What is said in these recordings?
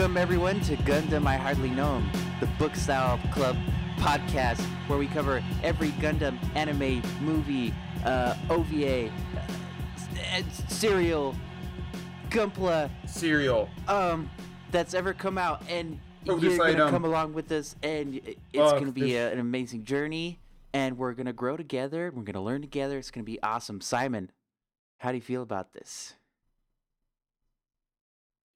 Welcome everyone to Gundam I Hardly Know 'Em, the book style club podcast where we cover every Gundam anime, movie, uh, OVA, uh, serial, Gunpla, Serial. um, that's ever come out, and Produce you're gonna come along with us, and it's Fuck gonna be a, an amazing journey, and we're gonna grow together. We're gonna learn together. It's gonna be awesome. Simon, how do you feel about this?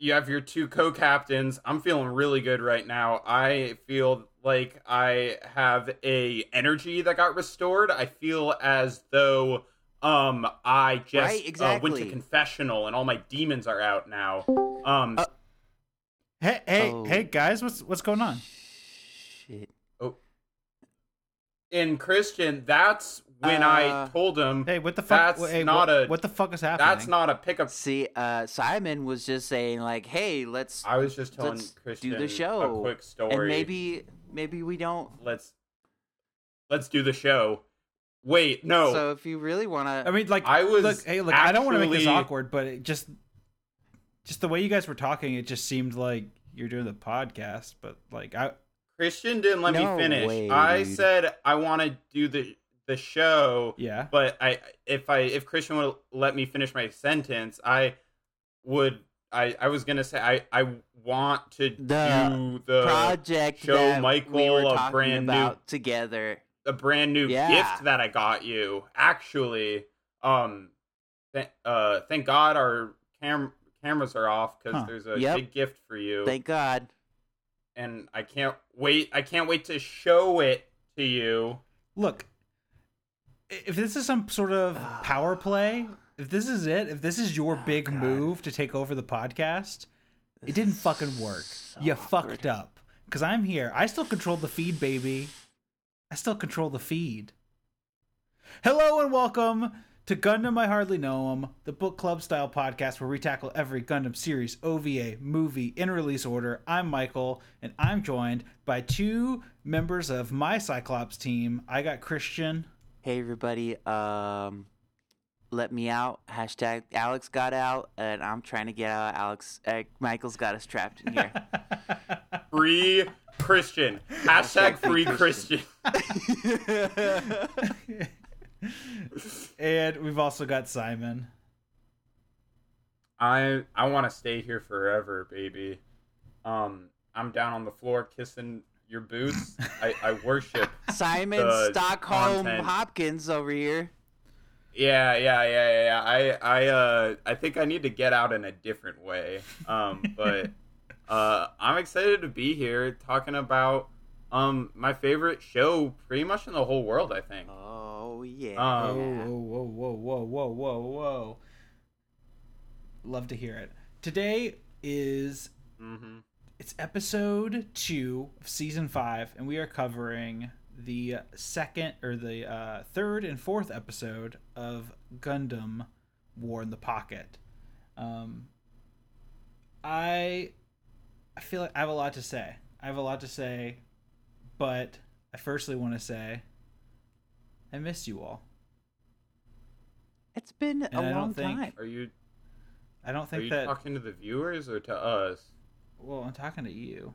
You have your two co-captains. I'm feeling really good right now. I feel like I have a energy that got restored. I feel as though um I just Right, uh, went to confessional and all my demons are out now. Um Uh, Hey, hey, Oh. hey, guys, what's what's going on? Shit. Oh. In Christian, that's when Uh, I told him Hey, what the fuck? That's hey, not what, a- what the fuck is happening? that's not a pickup. See, uh, Simon was just saying like, "Hey, let's I was just telling Let's do the show, a quick story. and maybe maybe we don't." let's let's do the show. Wait, no. So if you really want to, I mean, like, I was look, hey, look, I don't want to make this awkward, but it just, just the way you guys were talking, it just seemed like you're doing the podcast. But like, I, Christian didn't let No me finish. way, I dude. said I want to do the the show, yeah, but I if I if Christian would let me finish my sentence, I would I I was gonna say I I want to The do the project show that we Michael were a talking brand new- together. a brand new Yeah. gift that I got you. Actually, um, th- uh, thank God our cam cameras are off because Huh. there's a Yep. big gift for you, Thank God. and I can't wait. I can't wait to show it to you. look, i- if this is some sort of power ah. play, if this is it, if this is your oh, big Oh, God. move to take over the podcast, it didn't fucking work. So you awkward. fucked up. Cause I'm here. I still control the feed, baby. I still control the feed. Hello and welcome to Gundam I Hardly Know 'Em, the book club style podcast where we tackle every Gundam series, OVA, movie, in release order. I'm Michael, and I'm joined by two members of my Cyclops team. I got Christian. Hey everybody, um, let me out. Hashtag Alex got out, and I'm trying to get out. Alex, uh, Michael's got us trapped in here. Free Christian. Hashtag free Christian. and we've also got Simon. I I want to stay here forever, baby. Um, I'm down on the floor kissing your boots. I I worship. Simon Stockholm content. Hopkins over here. Yeah, yeah, yeah, yeah, yeah. I I uh I think I need to get out in a different way. Um, but uh, I'm excited to be here talking about um my favorite show, pretty much in the whole world. I think. Oh yeah. Um, Whoa, whoa, whoa, whoa, whoa, whoa, whoa. Love to hear it. Today is hmm it's episode two of season five, and we are covering the second or the uh, third and fourth episode of Gundam War in the Pocket. Um, I I feel like I have a lot to say. I have a lot to say, but I firstly want to say I miss you all. It's been a I don't long think- time. Are you I don't are think you that. talking to the viewers or to us? Well, I'm talking to you.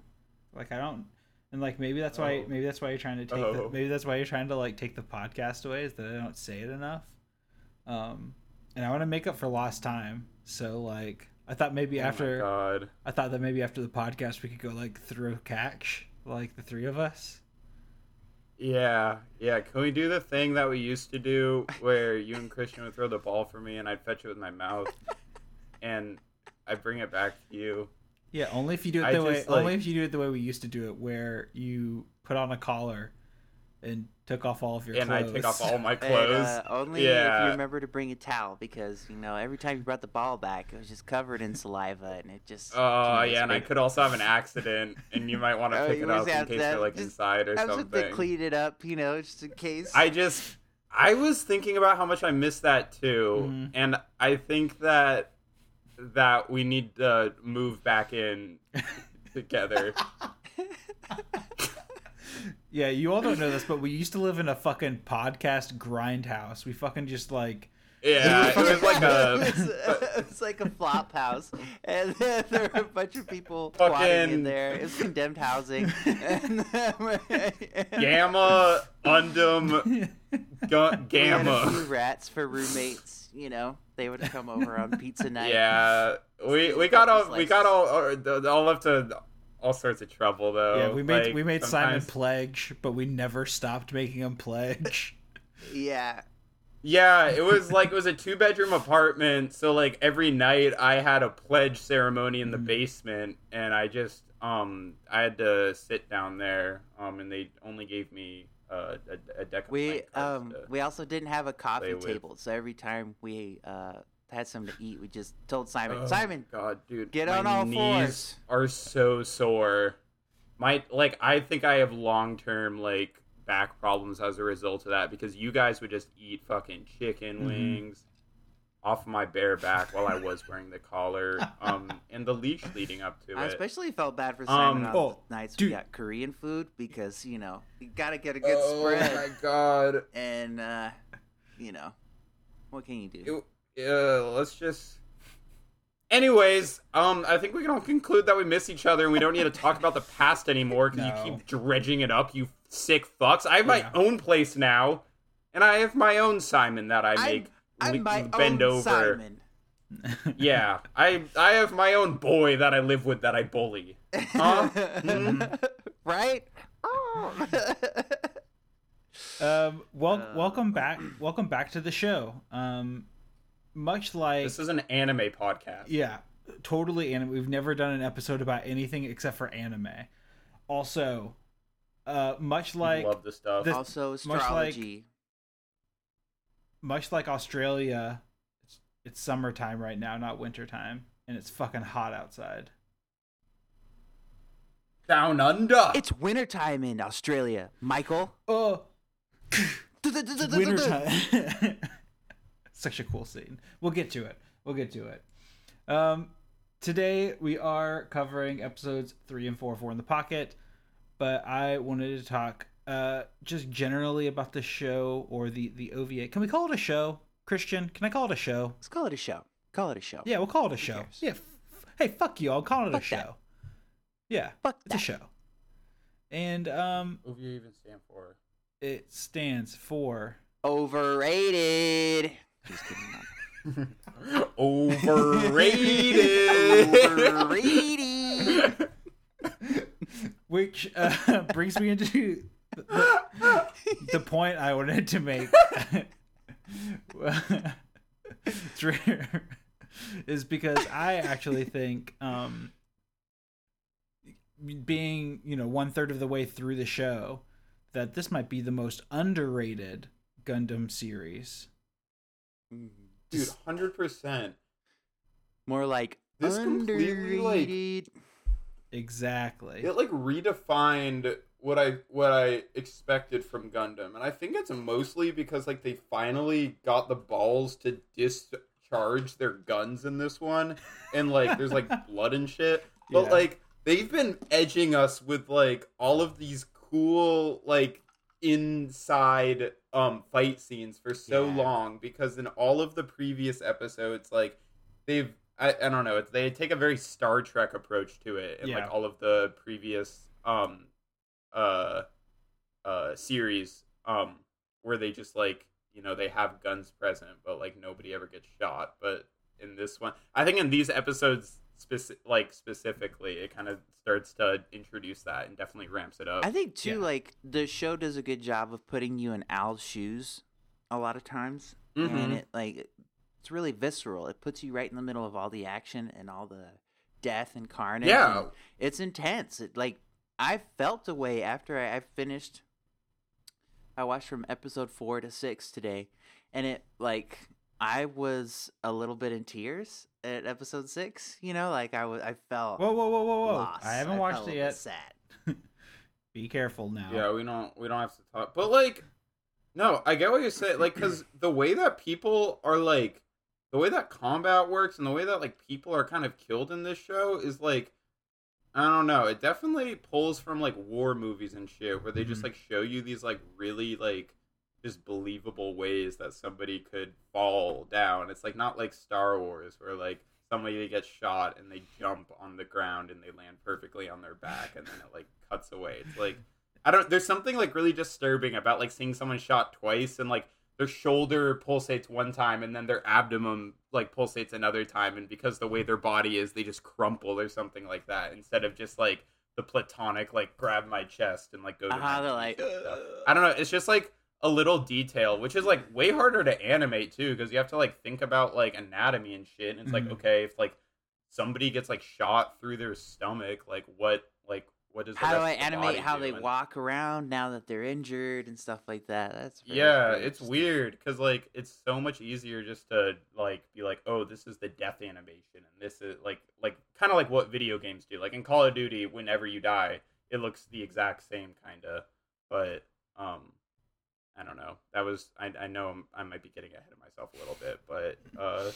Like I don't, and like maybe that's why Oh. maybe that's why you're trying to take the, Oh. maybe that's why you're trying to like take the podcast away is that I don't say it enough. Um, and I want to make up for lost time. So like I thought maybe Oh after God. I thought that maybe after the podcast we could go like through catch like the three of us. Yeah, yeah. Can we do the thing that we used to do where you and Christian would throw the ball for me and I'd fetch it with my mouth and I'd bring it back to you? Yeah, only if you do it I the way just, like- only if you do it the way we used to do it, where you put on a collar and took off all of your and I clothes. take off all my And, clothes. uh, only if you remember to bring a towel, because you know every time you brought the ball back, it was just covered in saliva, and it just. Oh you know, yeah, and I could also have an accident, and you might want to Oh, pick it up in case that. they're like Just- inside or I was just to something. clean it up, you know, just in case. I just, I was thinking about how much I miss that too, Mhm. and I think that that we need to move back in together. Yeah, you all don't know this, but we used to live in a fucking podcast grindhouse. We fucking just like Yeah, it was like it, a was, it was like a flop house, and there were a bunch of people squatting in there. It was condemned housing. And then- Gamma Undum Gu- We had a few Gamma. rats for roommates. You know, they would come over on pizza night. Yeah, we we got all we got all all all up to all sorts of trouble though. yeah, we made Like, we made Simon pledge, but we never stopped making him pledge. Yeah. Yeah, it was like it was a two bedroom apartment, so like every night I had a pledge ceremony in the Mhm. basement and I just um I had to sit down there um and they only gave me uh, a, a deck of We um we also didn't have a coffee with. table, so every time we uh had something to eat, we just told Simon, Oh, Simon, God, dude, get my on all knees fours. Are so sore. My like, I think I have long term like back problems as a result of that because you guys would just eat fucking chicken Mhm. wings off my bare back while I was wearing the collar, um, and the leash leading up to I it. I especially felt bad for Simon Um, on oh, the nights dude. we got Korean food because you know you gotta get a good oh spread, Oh, my god! and uh, you know what can you do? It, uh, let's just. Anyways, um, I think we can all conclude that we miss each other and we don't need to talk about the past anymore because No. you keep dredging it up, you sick fucks. I have my Yeah. own place now, and I have my own Simon that I I'm- make I'm le- my bend own over. Simon. Yeah, I I have my own boy that I live with that I bully. Huh? Right? Oh. um, wel- Uh, welcome back, welcome back to the show. Um, much like This is an anime podcast. Yeah, totally anime. We've never done an episode about anything except for anime. Also, uh, much like love the stuff. this- also, much like- astrology. Much like Australia, it's, it's summertime right now, not wintertime, and it's fucking hot outside. Down under. It's wintertime in Australia, Michael. Oh, wintertime. Such a cool scene. We'll get to it. We'll get to it. Um, today we are covering episodes three and four, four in the pocket. But I wanted to talk uh, just generally about the show or the the OVA. Can we call it a show, Christian? Can I call it a show? Let's call it a show. Call it a show. Yeah, we'll call it a show. cares? Yeah. F- hey, fuck you. I'll call it a show. that. Yeah, Fuck it's a show. And um, What do you even stand for? it stands for Overrated. Just kidding. Overrated. Overrated. which uh, brings me into the, the point I wanted to make. Is because I actually think um, being you know one third of the way through the show that this might be the most underrated Gundam series. Dude, hundred percent. More like This completely, like- Exactly. It like redefined what I what I expected from Gundam, and I think it's mostly because like they finally got the balls to discharge their guns in this one, and like there's like blood and shit. But Yeah. like they've been edging us with like all of these cool like inside um fight scenes for so Yeah. long because in all of the previous episodes like they've I, I don't know it's, they take a very Star Trek approach to it and Yeah. like all of the previous um uh uh series um where they just like you know they have guns present but like nobody ever gets shot but in this one I think in these episodes speci- like specifically it kind of starts to introduce that and definitely ramps it up I think too, Yeah. like the show does a good job of putting you in Al's shoes a lot of times, and Mhm. it like it's really visceral. It puts you right in the middle of all the action and all the death and carnage. yeah and it's intense. It like I felt a way after I, I finished. I watched from episode four to six today, and it like I was a little bit in tears at episode six. You know, like I was, I felt Whoa, whoa, whoa, whoa, whoa! lost. I haven't felt watched a it little yet. Sad. Be careful now. Yeah, we don't we don't have to talk. But like no, I get what you're saying. Like cuz the way that people are like the way that combat works and the way that like people are kind of killed in this show is like I don't know. It definitely pulls from like war movies and shit where they just Mhm. like show you these like really like just believable ways that somebody could fall down. It's like not like Star Wars where like somebody gets shot and they jump on the ground and they land perfectly on their back and then it like cuts away. It's like I don't there's something like really disturbing about like seeing someone shot twice and like their shoulder pulsates one time and then their abdomen like pulsates another time and because the way their body is they just crumple or something like that instead of just like the platonic like grab my chest and like go to Uh-huh, they're like, stuff. I don't know it's just like a little detail which is like way harder to animate too because you have to like think about like anatomy and shit and it's Mhm. like okay if like somebody gets like shot through their stomach like what what does How do I animate how do? they And- walk around now that they're injured and stuff like that? That's yeah it's weird because like it's so much easier just to like be like oh this is the death animation and this is like like kind of like what video games do like in call of duty whenever you die it looks the exact same kind of but um i don't know that was i, I know I'm, i might be getting ahead of myself a little bit but uh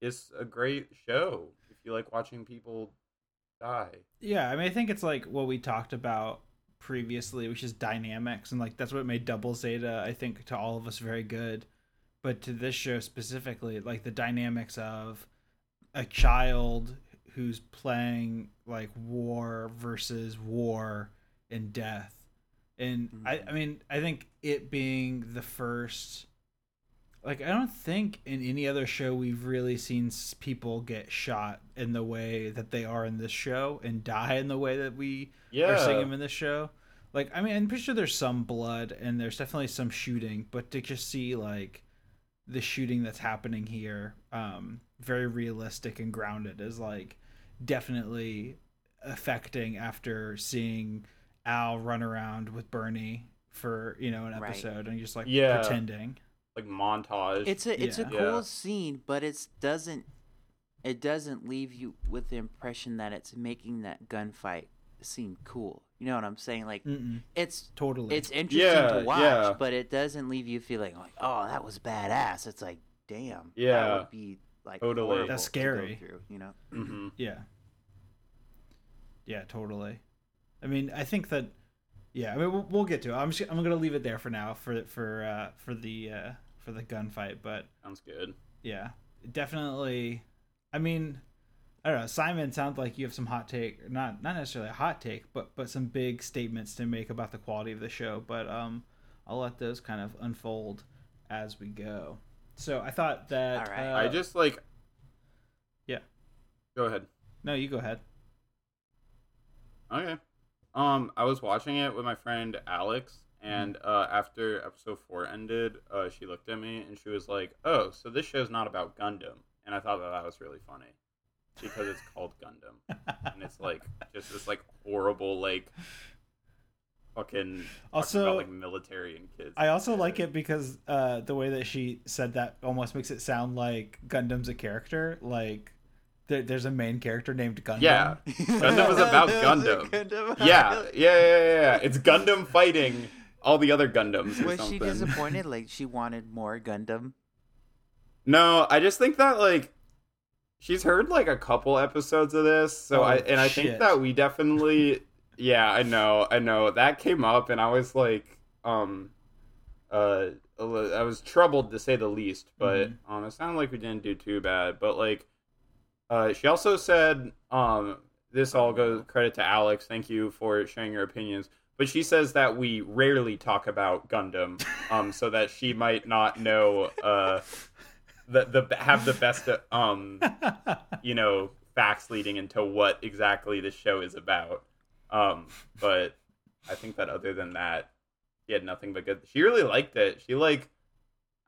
it's a great show if you like watching people die Yeah, I mean, I think it's like what we talked about previously, which is dynamics, and like that's what made Double Zeta, I think, to all of us very good. But to this show specifically, like the dynamics of a child who's playing like war versus war and death. And I, mm-hmm. I mean, I think it being the first like I don't think in any other show we've really seen people get shot in the way that they are in this show and die in the way that we yeah are seeing them in this show. Like I mean, I'm pretty sure there's some blood and there's definitely some shooting, but to just see like the shooting that's happening here, um, very realistic and grounded is like definitely affecting after seeing Al run around with Bernie for you know an Right. episode and just like Yeah. pretending. Like montage It's a it's Yeah. a cool Yeah. scene, but it doesn't it doesn't leave you with the impression that it's making that gunfight seem cool. You know what I'm saying? Like Mm-mm, it's totally. it's interesting Yeah, to watch, yeah. but it doesn't leave you feeling like, oh, that was badass. It's like, damn, that Yeah. would be like Totally. horrible That's to go scary. through, you know? hmm Yeah. Yeah, totally. I mean, I think that. Yeah, I mean, we'll, we'll get to it. I'm just, I'm gonna leave it there for now for for uh, for the uh, for the gunfight. But sounds good yeah, definitely. I mean, I don't know. Simon sounds like you have some hot take, not not necessarily a hot take, but but some big statements to make about the quality of the show. But um, I'll let those kind of unfold as we go. So I thought that. All right. uh, I just like. yeah. Go ahead. no, you go ahead. Okay. Um, I was watching it with my friend Alex, and uh, after episode four ended, uh, she looked at me and she was like, "Oh, so this show's not about Gundam," and I thought that that was really funny because it's called Gundam, and it's like just this like horrible like fucking Also- about, like military and kids. I also like it because uh, the way that she said that almost makes it sound like Gundam's a character. Like there's a main character named Gundam. Yeah. Gundam is about Gundam. Gundam. Yeah, yeah, yeah, yeah, yeah. It's Gundam fighting all the other Gundams. Or Was she disappointed? Like she wanted more Gundam? No, I just think that like she's heard like a couple episodes of this, so Oh, I and I shit. think that we definitely yeah, I know, I know. That came up and I was like um uh I was troubled to say the least, but Mhm. um it sounded like we didn't do too bad, but like uh she also said um this all goes credit to Alex. Thank you for sharing your opinions. But she says that we rarely talk about Gundam, um, so that she might not know uh, the the have the best um you know facts leading into what exactly the show is about. Um, but I think that other than that, she had nothing but good. She really liked it. She like,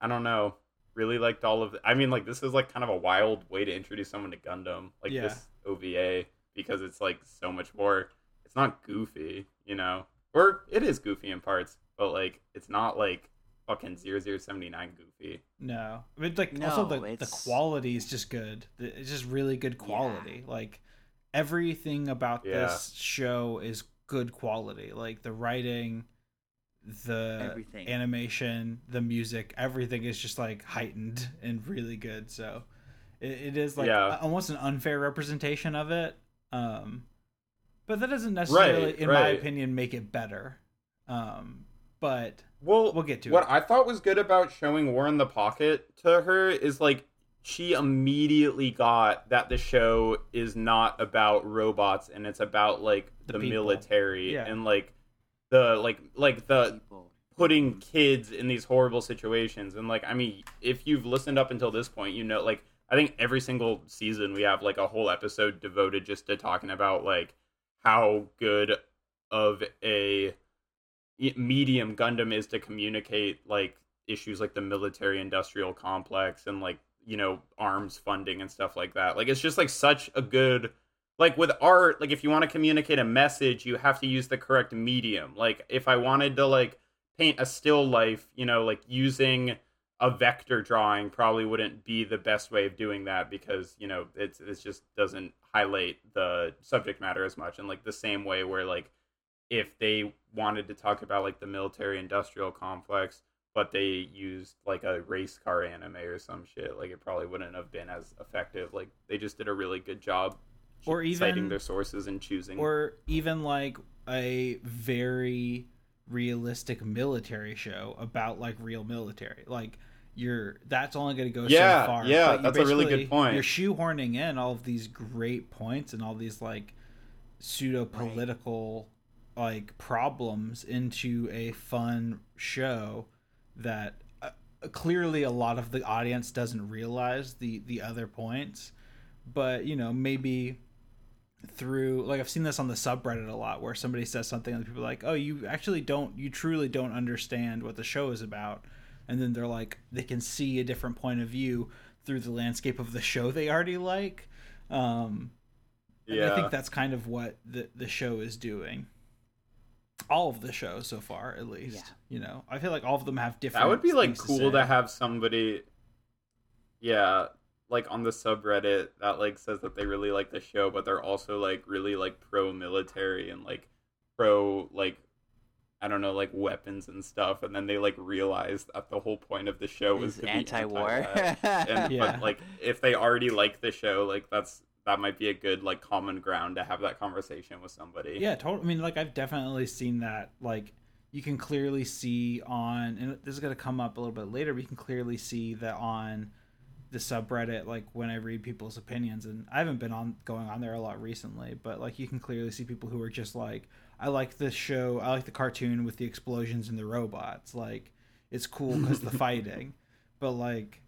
I don't know, really liked all of. it. I mean, like this is like kind of a wild way to introduce someone to Gundam, like Yeah. this OVA, because it's like so much more. It's not goofy, you know, or it is goofy in parts, but like it's not like fucking 0079 goofy. no, I mean, like also No, the the it's- quality is just good. It's just really good quality. Like everything about Yeah. this show is good quality. Like the writing, the Everything. animation, the music, everything is just like heightened and really good. So it, it is like Yeah. almost an unfair representation of it. Um, but that doesn't necessarily, Right, in my opinion, make it better. Um, but Well, We'll get to it. what it. I thought was good about showing War in the Pocket to her is like she immediately got that the show is not about robots and it's about like The the, military Yeah. and like the like like the People. putting kids in these horrible situations and like i mean if you've listened up until this point you know like i think every single season we have like a whole episode devoted just to talking about like how good of a medium gundam is to communicate like issues like the military industrial complex and like you know arms funding and stuff like that. Like it's just like such a good like with art like if you want to communicate a message you have to use the correct medium. Like if i wanted to like paint a still life you know like using a vector drawing probably wouldn't be the best way of doing that because you know it's it just doesn't highlight the subject matter as much and like the same way where like if they wanted to talk about like the military industrial complex but they used like a race car anime or some shit like it probably wouldn't have been as effective. Like they just did a really good job Or even- citing their sources and choosing or even like a very realistic military show about like real military. Like you're that's only going to go Yeah, so far yeah, that's a really good point. you're shoehorning in all of these great points and all these like pseudo political like problems into a fun show that uh, clearly a lot of the audience doesn't realize the the other points but you know maybe through like I've seen this on the subreddit a lot where somebody says something and people are like, "Oh, you actually don't you truly don't understand what the show is about." And then they're like they can see a different point of view through the landscape of the show they already like. Um and yeah I think that's kind of what the the show is doing. All of the shows so far, at least. Yeah. You know, I feel like all of them have different. That would be like cool to, say. have somebody, yeah, like on the subreddit that like says that they really like the show, but they're also like really like pro military and like pro like I don't know like weapons and stuff, and then they like realize that the whole point of the show was Is to be anti-war. anti-that. and Yeah. but like if they already like the show, like that's that might be a good like common ground to have that conversation with somebody. Yeah, totally. I mean, like I've definitely seen that. Like you can clearly see on, and this is gonna come up a little bit later. But you can clearly see that on the subreddit. Like when I read people's opinions, and I haven't been on going on there a lot recently, but like you can clearly see people who are just like, I like this show. I like the cartoon with the explosions and the robots. Like it's cool because the fighting, but like.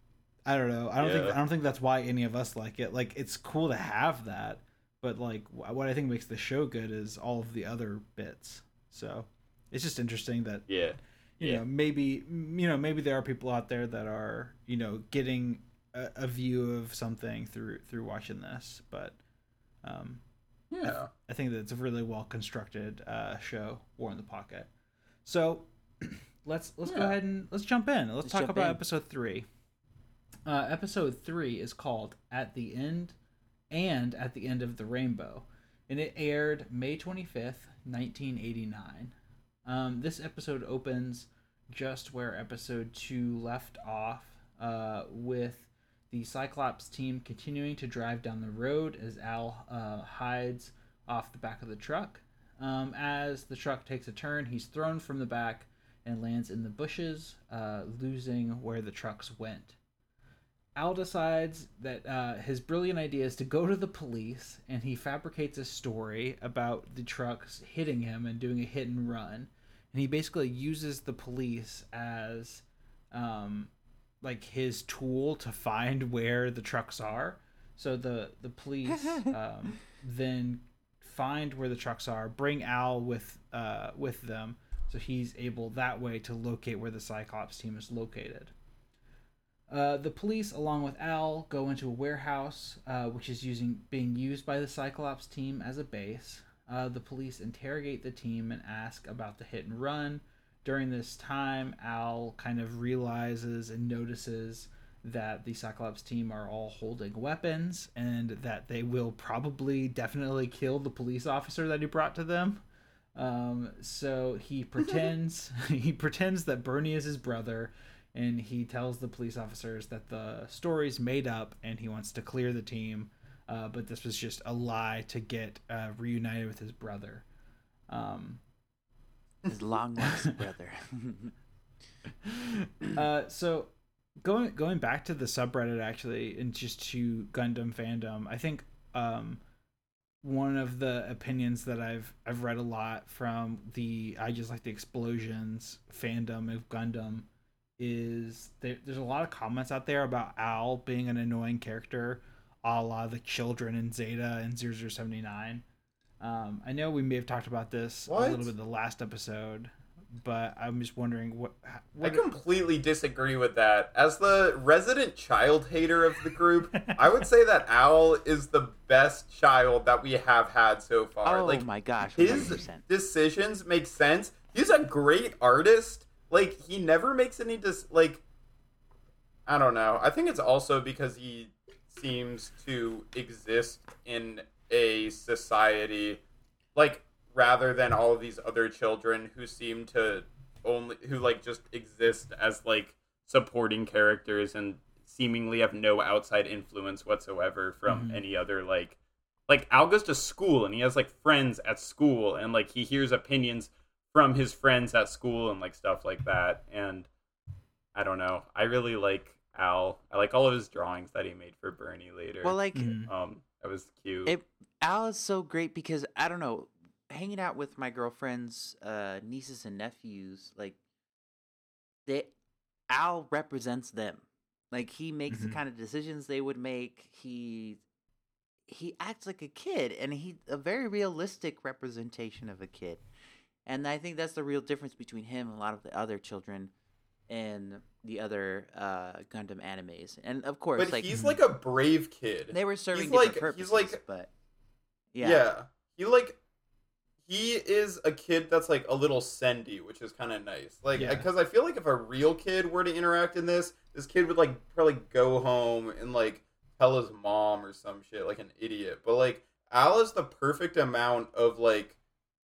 I don't know. I don't think I don't think that's why any of us like it. Like it's cool to have that, but like what I think makes the show good is all of the other bits. So it's just interesting that yeah, you Yeah. know maybe you know maybe there are people out there that are you know getting a, a view of something through through watching this, but um, yeah. I think that it's a really well constructed uh, show, War in the Pocket. So let's let's go ahead and let's jump in. Let's, Let's talk about in. episode three. Uh, episode three is called "At the End" and "At the End of the Rainbow," and it aired May twenty fifth, nineteen eighty nine. Um, this episode opens just where episode two left off, uh, with the Cyclops team continuing to drive down the road as Al uh, hides off the back of the truck. Um, as the truck takes a turn, he's thrown from the back and lands in the bushes, uh, losing where the trucks went. Al decides that uh, his brilliant idea is to go to the police, and he fabricates a story about the trucks hitting him and doing a hit and run. And he basically uses the police as um, like his tool to find where the trucks are. So the the police um, then find where the trucks are, bring Al with uh, with them, so he's able that way to locate where the Cyclops team is located. Uh, the police, along with Al, go into a warehouse, uh, which is using being used by the Cyclops team as a base. Uh, the police interrogate the team and ask about the hit and run. During this time, Al kind of realizes and notices that the Cyclops team are all holding weapons and that they will probably definitely kill the police officer that he brought to them. Um, so he pretends he pretends that Bernie is his brother, and he tells the police officers that the story's made up and he wants to clear the team. Uh, but this was just a lie to get uh, reunited with his brother. Um, His long lost brother. uh, so going going back to the subreddit actually, and just to Gundam fandom, I think um, one of the opinions that I've I've read a lot from the I just like the explosions fandom of Gundam is there, there's a lot of comments out there about Al being an annoying character, a la the children in Zeta and 0079. Um, I know we may have talked about this What? a little bit in the last episode, but I'm just wondering what. I what completely disagree with that. As the resident child hater of the group, I would say that Al is the best child that we have had so far. oh like my gosh, his 100%. decisions make sense. He's a great artist. Like he never makes any dis like I don't know. I think it's also because he seems to exist in a society like rather than all of these other children who seem to only who like just exist as like supporting characters and seemingly have no outside influence whatsoever from Mhm. any other like like Al goes to school and he has like friends at school and like he hears opinions from his friends at school and like stuff like that and I don't know. I really like Al. I like all of his drawings that he made for Bernie later. Well, like Mhm. um that was cute. it, Al is so great because I don't know, hanging out with my girlfriend's uh, nieces and nephews, like they, Al represents them. Like he makes Mhm. the kind of decisions they would make. He he acts like a kid, and he a very realistic representation of a kid. And I think that's the real difference between him and a lot of the other children in the other uh, Gundam animes. And of course, but like he's like a brave kid. they were serving he's different like- purposes, he's like- but yeah. yeah. He like he is a kid that's like a little sendy, which is kind of nice. Like Yeah. because I feel like if a real kid were to interact in this, this kid would like probably go home and like tell his mom or some shit like an idiot. But like Al is the perfect amount of like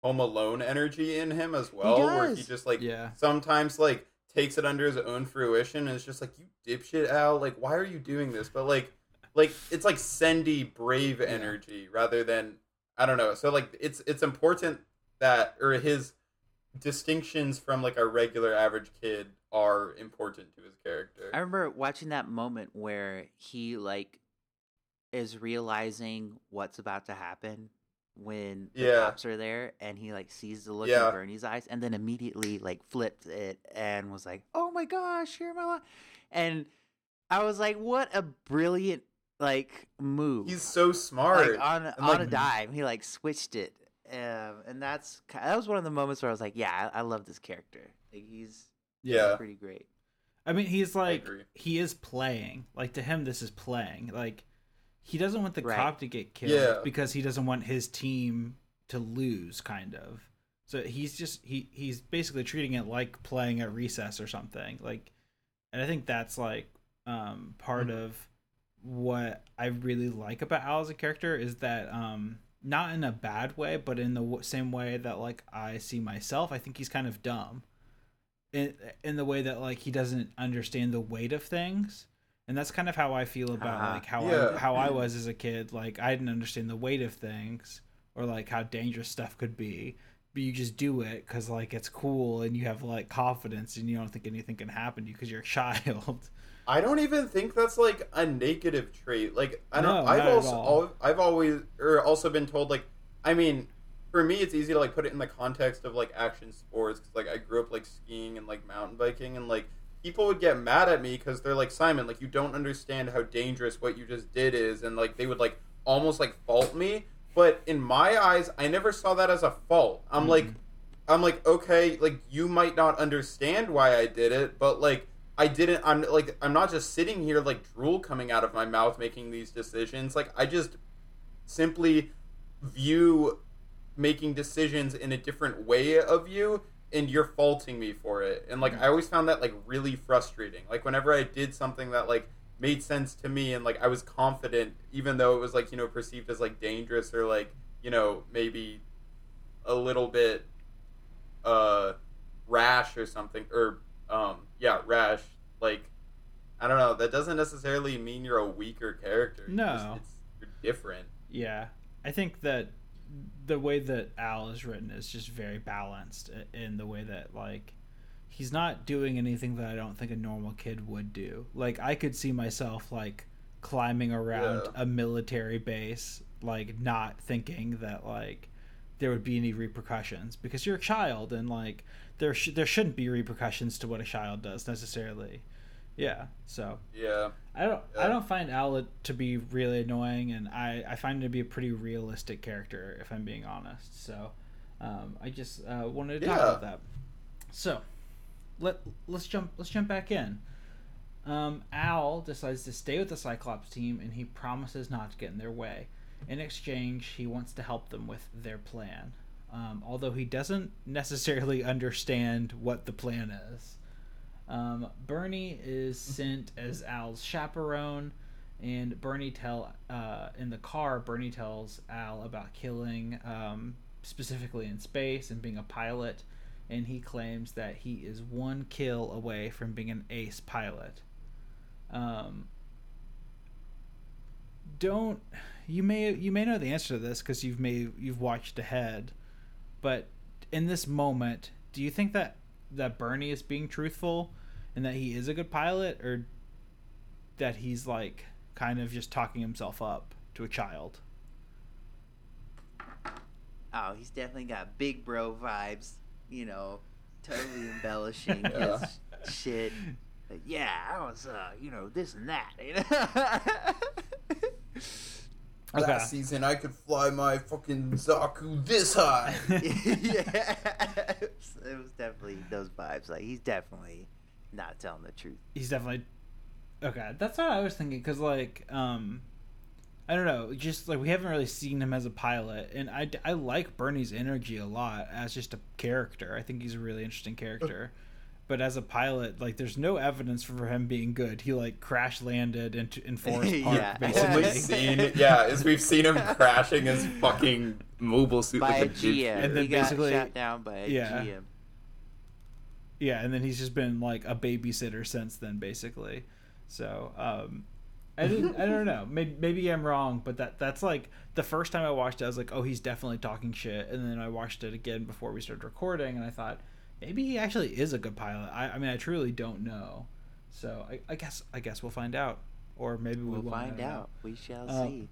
home alone energy in him as well where he just like Yeah. sometimes like takes it under his own fruition and it's just like you dipshit Al, like why are you doing this? But like like it's like sendy brave energy rather than I don't know. So like it's it's important that or his distinctions from like a regular average kid are important to his character. I remember watching that moment where he like is realizing what's about to happen when the Yeah. cops are there and he like sees the look Yeah. in Bernie's eyes and then immediately like flipped it and was like, "Oh my gosh, you're my life." And I was like, "What a brilliant like move." He's so smart. like on on like- a dime, he like switched it. Um, and that's that was one of the moments where I was like, "Yeah, I, I love this character. Like he's yeah. pretty great." I mean, he's like he is playing. Like to him, this is playing. Like he doesn't want the Right. cop to get killed Yeah. because he doesn't want his team to lose. Kind of. So he's just he he's basically treating it like playing at recess or something. Like, and I think that's like um part Mhm. of what I really like about Al as a character is that um not in a bad way, but in the w- same way that like I see myself. I think he's kind of dumb in in the way that like he doesn't understand the weight of things and that's kind of how i feel about Ah. like how Yeah. I, how i was as a kid like i didn't understand the weight of things or like how dangerous stuff could be but you just do it because like it's cool and you have like confidence and you don't think anything can happen to you because you're a child I don't even think that's like a negative trait. Like I don't. No, I've also al- I've always or also been told like I mean for me it's easy to like put it in the context of like action sports because like I grew up like skiing and like mountain biking and like people would get mad at me because they're like Simon like you don't understand how dangerous what you just did is and like they would like almost like fault me. But in my eyes, I never saw that as a fault. I'm like, I'm like, okay, like you might not understand why I did it, but like I didn't. I'm like, I'm not just sitting here like drool coming out of my mouth making these decisions. Like I just simply view making decisions in a different way of you and you're faulting me for it and like i always found that like really frustrating like whenever i did something that like made sense to me and like i was confident even though it was like you know perceived as like dangerous or like you know maybe a little bit uh rash or something or um, yeah, Rash. Like, I don't know. That doesn't necessarily mean you're a weaker character. No, it's, it's, you're different. Yeah, I think that the way that Al is written is just very balanced in the way that like he's not doing anything that I don't think a normal kid would do. Like I could see myself like climbing around yeah. a military base, like not thinking that like there would be any repercussions because you're a child and like there sh- there shouldn't be repercussions to what a child does necessarily. Yeah. So. Yeah. I don't yeah. I don't find Al to be really annoying, and I I find him to be a pretty realistic character if I'm being honest. So, um, I just uh, wanted to yeah. talk about that. So, let let's jump let's jump back in. Um, Al decides to stay with the Cyclops team, and he promises not to get in their way. In exchange, he wants to help them with their plan um, although he doesn't necessarily understand what the plan is. Um, Bernie is mm-hmm. sent as Al's chaperone, and Bernie tell uh, in the car. Bernie tells Al about killing, um, specifically in space, and being a pilot, and he claims that he is one kill away from being an ace pilot. Um, don't you may you may know the answer to this because you've may you've watched ahead, but in this moment, do you think that that Bernie is being truthful and that he is a good pilot, or that he's like kind of just talking himself up to a child? Oh, he's definitely got big bro vibes. You know, totally embellishing his shit. But yeah, I was, uh, you know, this and that. You know? okay. last season. I could fly my fucking Zaku this high. yeah, it was definitely those vibes. Like he's definitely not telling the truth. He's definitely okay. That's what I was thinking because like um. I don't know, just like we haven't really seen him as a pilot, and I, I like Bernie's energy a lot as just a character. I think he's a really interesting character. but as a pilot, like there's no evidence for him being good. He like crash landed in, in Forest Park. yeah. basically. seen, yeah, is we've seen him crashing his fucking mobile suit by like a GM. And then he basically, got shot down by a yeah. GM. Yeah, and then he's just been like a babysitter since then, basically. So, um, I didn't, I don't know. Maybe, maybe I'm wrong, but that that's like the first time I watched it, I was like, oh, he's definitely talking shit. And then I watched it again before we started recording, and I thought maybe he actually is a good pilot. I, I mean, I truly don't know. So I, I guess I guess we'll find out, or maybe we'll, we'll find out. We shall uh, see.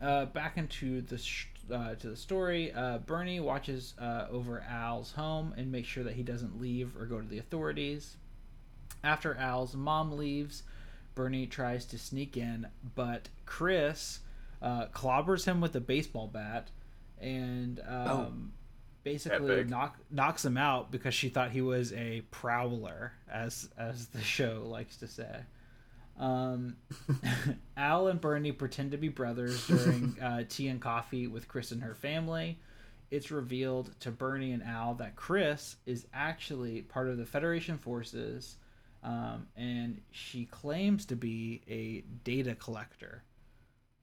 Uh, back into the sh- uh, to the story. Uh, Bernie watches uh, over Al's home and makes sure that he doesn't leave or go to the authorities. After Al's mom leaves, Bernie tries to sneak in, but Chris uh, clobbers him with a baseball bat, and oh. um, oh basically Epic. knock, knocks him out because she thought he was a prowler, as as the show likes to say. Um, Al and Bernie pretend to be brothers during uh, tea and coffee with Chris and her family. It's revealed to Bernie and Al that Chris is actually part of the Federation forces, um, and she claims to be a data collector.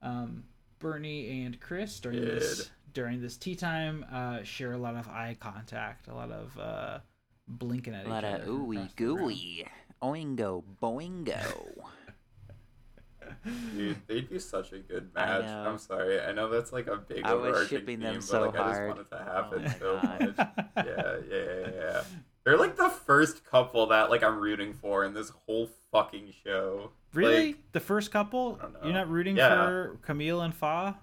Um, Bernie and Chris during this during this tea time uh, share a lot of eye contact, a lot of uh, blinking at a each lot of ooey gooey, oingo boingo. Dude, they'd be such a good match. I'm sorry. I know that's like a big I was shipping theme, them so but, like, hard. I just wanted to happen oh so God. much. yeah, yeah, yeah. They're like the first couple that like I'm rooting for in this whole fucking show. Really? Like, the first couple? You're not rooting yeah. for Camille and Fa?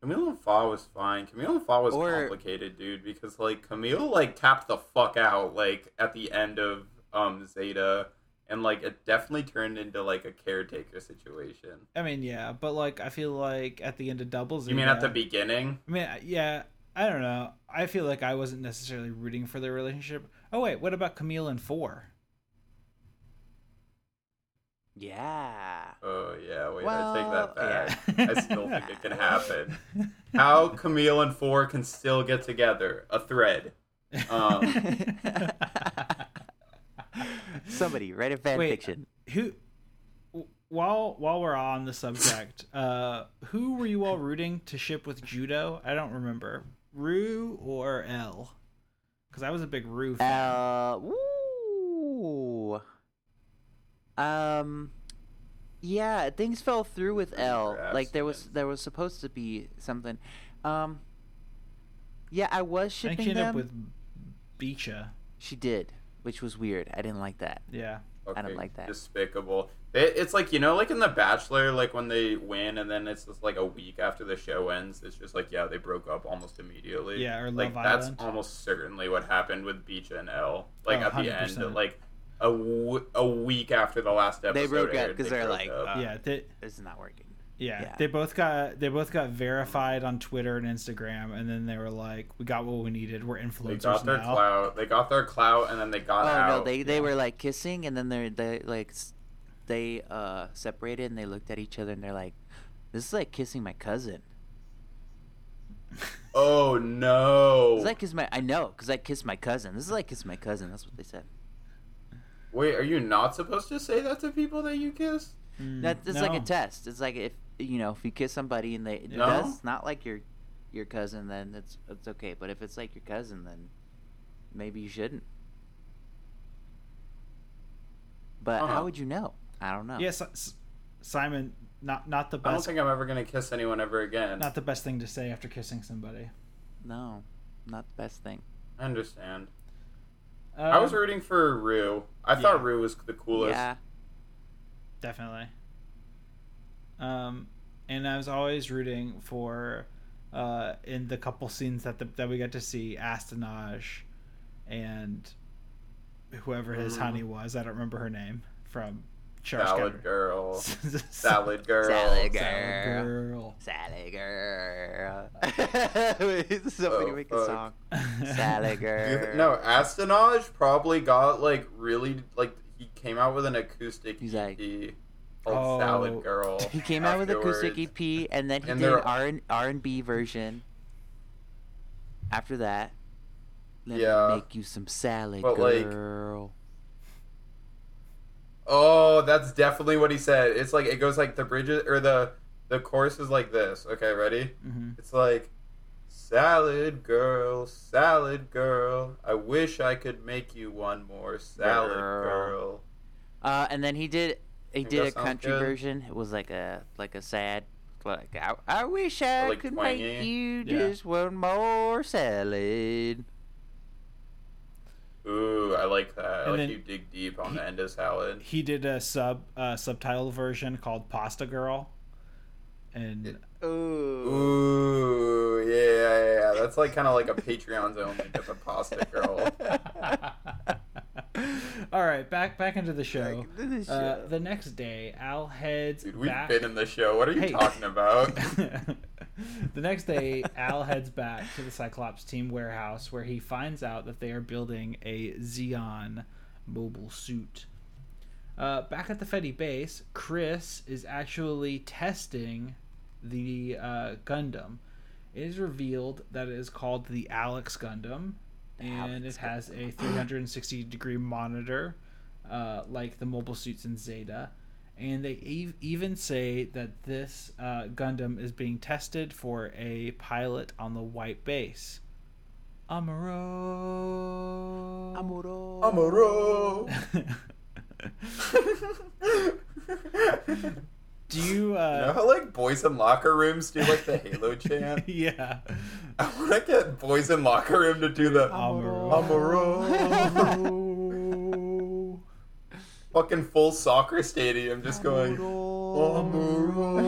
Camille and Fa was fine. Camille and Fa was or, complicated, dude, because like Camille like tapped the fuck out like at the end of um Zeta and like it definitely turned into like a caretaker situation. I mean, yeah, but like I feel like at the end of doubles You mean at the beginning? I mean, uh, yeah, I don't know. I feel like I wasn't necessarily rooting for their relationship. Oh wait, what about Camille and Four? Yeah. Oh yeah. Wait, well, I take that back. Yeah. I still think it can happen. How Camille and Four can still get together? A thread. Um, Somebody write a fan Wait, fiction. Who? While while we're on the subject, uh, who were you all rooting to ship with Judau? I don't remember. Roux or Elle? Because I was a big Roux fan. Uh, um, yeah, things fell through with Elle. Like there was there was supposed to be something. Um, yeah, I was shipping I think she ended them. up with Beecha. She did, which was weird. I didn't like that. Yeah. Okay, I don't like that. Despicable. It, it's like you know, like in The Bachelor, like when they win, and then it's just like a week after the show ends. It's just like yeah, they broke up almost immediately. Yeah, or Love like Island. that's almost certainly what happened with Beecha and Elle. Like oh, at the 100%. end, like a, w- a week after the last episode, They broke up because they they're like, up. Uh, yeah. They, This is not working. yeah. yeah. They both got they both got verified on Twitter and Instagram, and then they were like, "We got what we needed. We're influencers." they influencers got their now." clout. They got their clout, and then they got Oh out. no, they they yeah. were like kissing, and then they're they like they uh separated, and they looked at each other, and they're like, "This is like kissing my cousin." Oh no! It's like kiss my I know, cause I kissed my cousin. This is like kiss my cousin. That's what they said. Wait, are you not supposed to say that to people that you kiss? Mm, That it's like a test. It's like if you know if you kiss somebody and they it No? does not like your your cousin, then it's it's okay. But if it's like your cousin, then maybe you shouldn't. But Uh-huh. how would you know? I don't know. Yes, S- Simon. Not not the best. I don't think I'm ever gonna kiss anyone ever again. Not the best thing to say after kissing somebody. No, not the best thing. I understand. Um, I was rooting for Roux. I thought yeah. Roux was the coolest. Yeah. definitely. Um, and I was always rooting for, uh, in the couple scenes that the, that we got to see Astonaige, and whoever his Mm. honey was. I don't remember her name from Charles Salad girl. Salad girl. Salad girl. Salad Salad girl. girl. Sally girl. Somebody Oh, make a fuck. song. Sally Dude, girl. no, Astonaige probably got like really like he came out with an acoustic He's like- EP called Oh. Salad Girl. He came out with acoustic. EP, and then he And did they're- R and R and B version. After that, let Yeah. me make you some salad, But, like- girl. Oh, that's definitely what he said. It's like it goes like the bridges or the the chorus is like this. Okay, ready? hmm It's like Salad girl, salad girl. I wish I could make you one more salad Girl. girl. Uh, and then he did he did a country good? version. It was like a like a sad like I, I wish I like could twangy? make you Yeah. just one more salad. Ooh, I like that. I And like then you dig deep on he- the end of salad. He did a sub uh, subtitle version called Pasta Girl, and Ooh. Ooh, yeah, yeah, yeah. That's like kind of like a Patreon's only type of pasta girl. All right, back back into the show. Back into the Uh, the next day, Al heads Dude, we've back. been in the show. What are you Hey. talking about? the next day, Al heads back to the Cyclops team warehouse where he finds out that they are building a Zeon mobile suit. Uh, back at the Feddie base, Chris is actually testing the uh, Gundam. It is revealed that it is called the Alex Gundam, and Alex it has a 360 degree monitor, uh, like the mobile suits in Zeta. And they ev- even say that this uh, Gundam is being tested for a pilot on the White Base. Amuro. Amuro. Amuro. Do you? You know Uh, how like boys in locker rooms do like the Halo chant? yeah. I want to get boys in locker room to do the Amuro. Amaro. fucking full soccer stadium just going Amuro.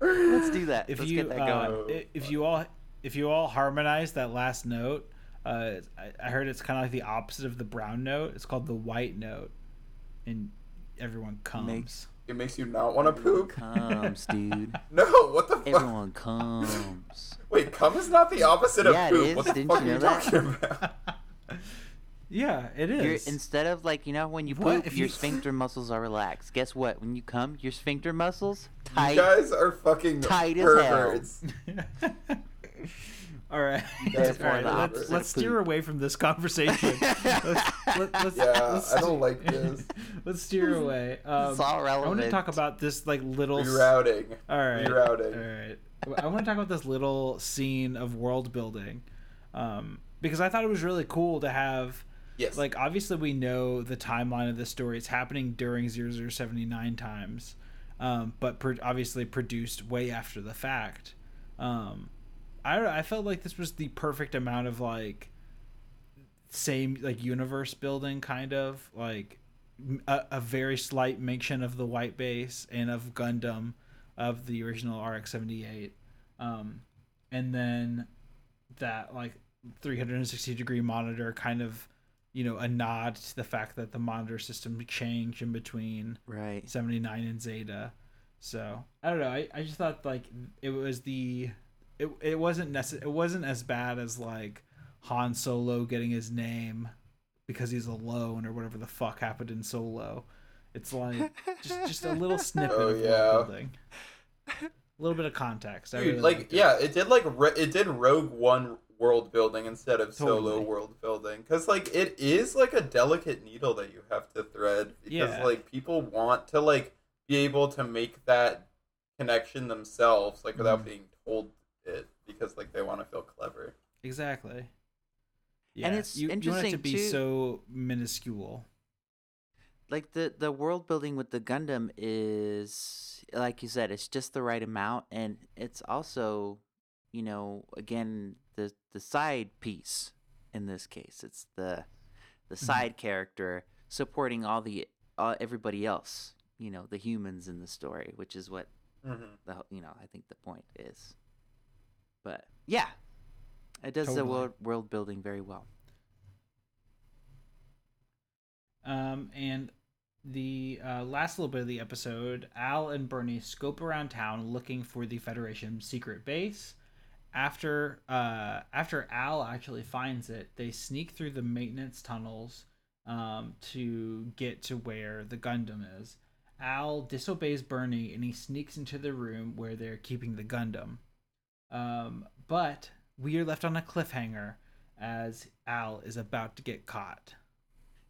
Let's do that. if Let's you get that uh, going. i- if you all if you all harmonize that last note uh, I, I heard it's kind of like the opposite of the brown note it's called the white note and everyone comes Makes- it makes you not want to poop. comes, dude. No, what the fuck? Everyone comes. Wait, cum is not the opposite of Yeah, it poop. is. What the Didn't fuck you are you that? talking about? yeah it is. You're, instead of like you know when you What? poop, If your you- sphincter muscles are relaxed. Guess what? When you come, your sphincter muscles tight. You guys are fucking Tight as hell. perverts. All right. All right. let's, let's steer away from this conversation let's, let, let's, Yeah, let's I don't like this. let's steer away um, It's all relevant. I want to talk about this like little s- Rerouting. All right. Rerouting. All right. I want to talk about this little scene of world building, um, because I thought it was really cool to have. Yes. like obviously we know the timeline of the story. It's happening during 0079 times, um, but pro- obviously produced way after the fact. Um, I I felt like this was the perfect amount of like same like universe building kind of like a very slight mention of the white base and of Gundam of the original RX-78 um, and then that like 360 degree monitor kind of you know a nod to the fact that the monitor system changed in between Right. 79 and Zeta. So I don't know. I, I just thought like it was the it, it wasn't necess- it wasn't as bad as like Han Solo getting his name because he's alone or whatever the fuck happened in Solo. It's like just just a little oh, snippet Oh, of yeah. world building. A little bit of context. I Dude, really like it. yeah, it did like it did Rogue One world building instead of solo world building because like it is like a delicate needle that you have to thread because Yeah. like people want to like be able to make that connection themselves like without Mhm. being told it because like they want to feel clever. Exactly. Yeah, and it's you, you want it to be too- so minuscule. like the the world building with the Gundam is like you said, it's just the right amount, and it's also, you know, again the the side piece in this case. It's the the Mhm. side character supporting all the uh, everybody else. You know, the humans in the story, which is what Mm-hmm. the you know I think the point is. But yeah, it does the Totally. world world building very well. Um, and the uh, last little bit of the episode, Al and Bernie scope around town looking for the Federation secret base. After uh, after Al actually finds it, they sneak through the maintenance tunnels um, to get to where the Gundam is. Al disobeys Bernie and he sneaks into the room where they're keeping the Gundam. Um, but we are left on a cliffhanger as Al is about to get caught.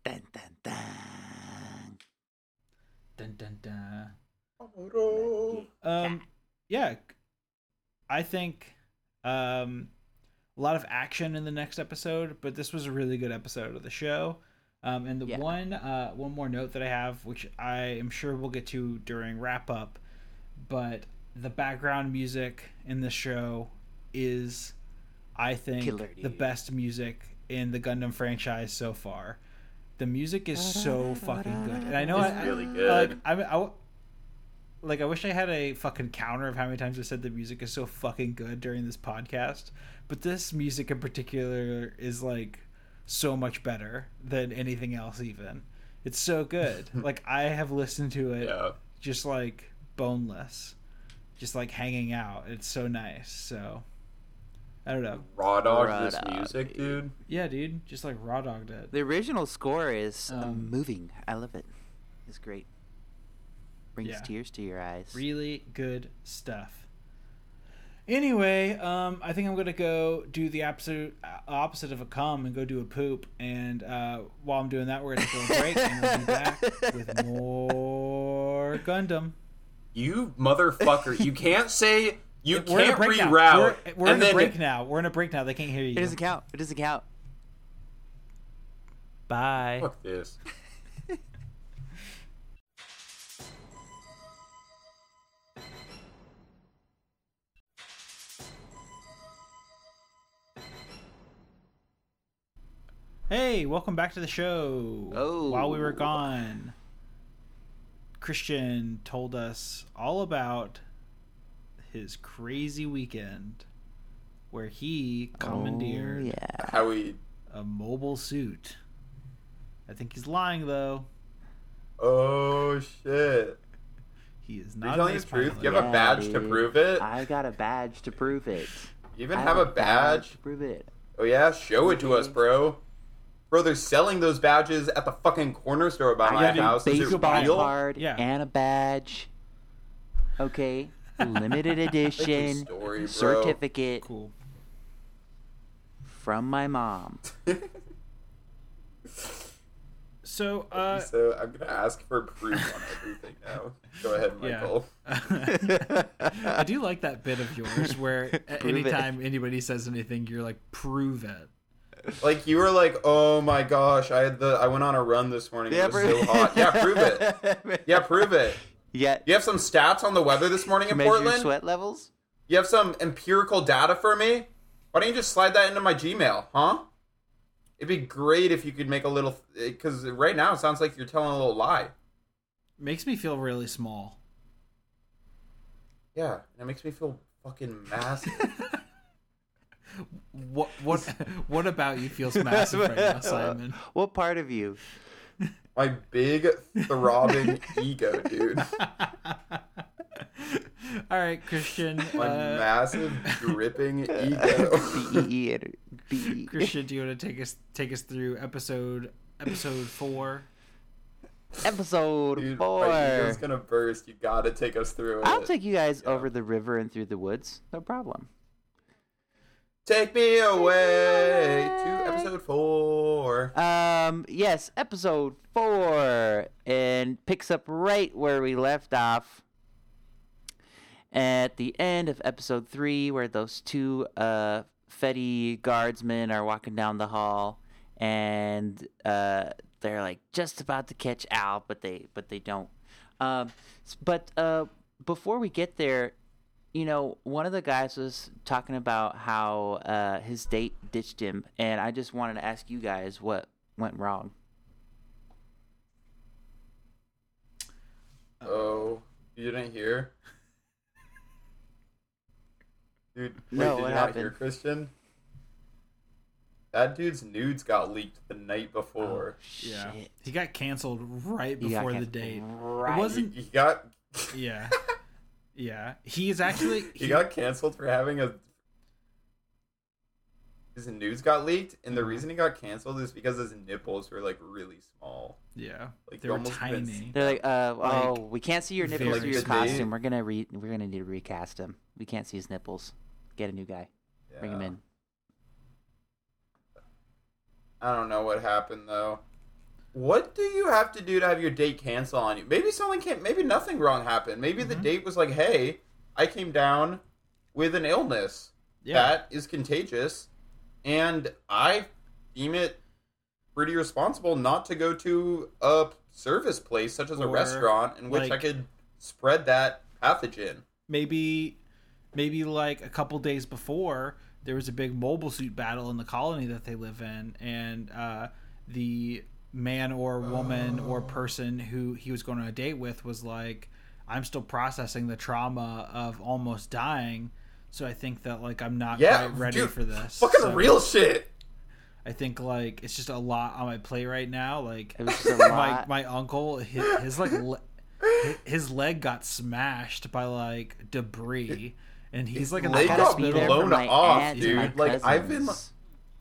Dun dun dun. Dun dun dun. Um, yeah, I think um, a lot of action in the next episode, but this was a really good episode of the show. Um, and the Yeah. one uh, one more note that I have, which I am sure we'll get to during wrap up, but the background music in the show is, I think, Killer, the best music in the Gundam franchise so far. The music is so fucking good, and I know It's I, really I- good. Like, I, I w- like I wish I had a fucking counter of how many times I said the music is so fucking good during this podcast, but this music in particular is like so much better than anything else. Even it's so good. like I have listened to it yeah. just like boneless, just like hanging out. It's so nice. So I don't know. Raw dog Raw this dog, music, dude. dude. Yeah, dude, just like raw dogged it. The original score is Um, moving. I love it. It's great. Brings Yeah. tears to your eyes. Really good stuff. Anyway, um, I think I'm gonna go do the absolute uh, opposite of a cum and go do a poop. And uh, while I'm doing that, we're gonna take a break and we'll be back with more Gundam. You motherfucker! you can't say you We're in a can't break now. reroute. We're, we're in and a then break now. We're in a break now. They can't hear you. It doesn't count. It doesn't count. Bye. fuck this. Hey, welcome back to the show. Oh. While we were oh. gone, Christian told us all about his crazy weekend where he commandeered Oh, yeah. How we? a mobile suit. I think he's lying though. Oh shit! He is Are not you telling the truth? pilot. You have a Yeah, badge to prove it. I got a badge to prove it. You even I have a badge. to prove it. Oh yeah, show it to us, bro. Bro, they're selling those badges at the fucking corner store by I my got a house. Is it baseball real? card Yeah. and a badge. Okay. Limited edition story, certificate Cool. from my mom. So, uh, so I'm gonna ask for proof on everything now. Go ahead, Michael. I do like that bit of yours where a- Prove it. anytime anybody says anything, you're like, prove it. Like you were like, oh my gosh, I had the I went on a run this morning. it was so hot. Yeah, prove it. Yeah, prove it. Yeah. You have some stats on the weather this morning in Measure Portland. sweat levels. You have some empirical data for me. Why don't you just slide that into my Gmail, huh? It'd be great if you could make a little, eh, because right now it sounds like you're telling a little lie. Makes me feel really small. Yeah, and it makes me feel fucking massive. What what what about you feels massive right now, Simon? What part of you? my big throbbing ego, dude. All right, Christian. My Uh, massive dripping ego. B E E and B E. Christian, do you want to take us take us through episode episode four? Episode Dude, four. my ego's gonna burst. You gotta take us through it. I'll take you guys Yeah. over the river and through the woods. No problem. Take me away to episode four. Um, yes, episode four, and picks up right where we left off. At the end of episode three, where those two uh Feddie guardsmen are walking down the hall, and uh they're like just about to catch Al, but they but they don't. Um, but uh, before we get there, you know, one of the guys was talking about how uh, his date ditched him, and I just wanted to ask you guys what went wrong. Oh, you didn't hear? Dude, wait, No, did what you not hear, happened? Christian? That dude's nudes got leaked the night before. Yeah, Shit. he got canceled right He got before the date. Right. It wasn't. He got Yeah, yeah. He is actually. he got canceled for having a his news got leaked, and Mm-hmm. the reason he got canceled is because his nipples were like really small. Yeah, Like they you were almost tiny. see- They're like, uh, Like, oh, we can't see your nipples through your small. costume. We're gonna re, we're gonna need to recast him. We can't see his nipples. Get a new guy. Bring him in. I don't know what happened though. What do you have to do to have your date cancel on you? Maybe something came. Maybe nothing wrong happened. Maybe the Mhm. date was like, "Hey, I came down with an illness Yeah, that is contagious, and I deem it pretty responsible not to go to a service place such as a restaurant in which I could spread that pathogen." maybe, maybe like a couple days before there was a big mobile suit battle in the colony that they live in, and uh, the man or woman or oh. person who he was going on a date with was like, "I'm still processing the trauma of almost dying." So I think that like I'm not Yeah, quite ready dude, for this. Fucking So real shit. I think like it's just a lot on my plate right now. Like It was just a my lot. my uncle his, his like le- his, his leg got smashed by like debris, and he's His like in leg the I got gotta be there hospital. blown off, aunts and my dude. Like, I've been- cousins,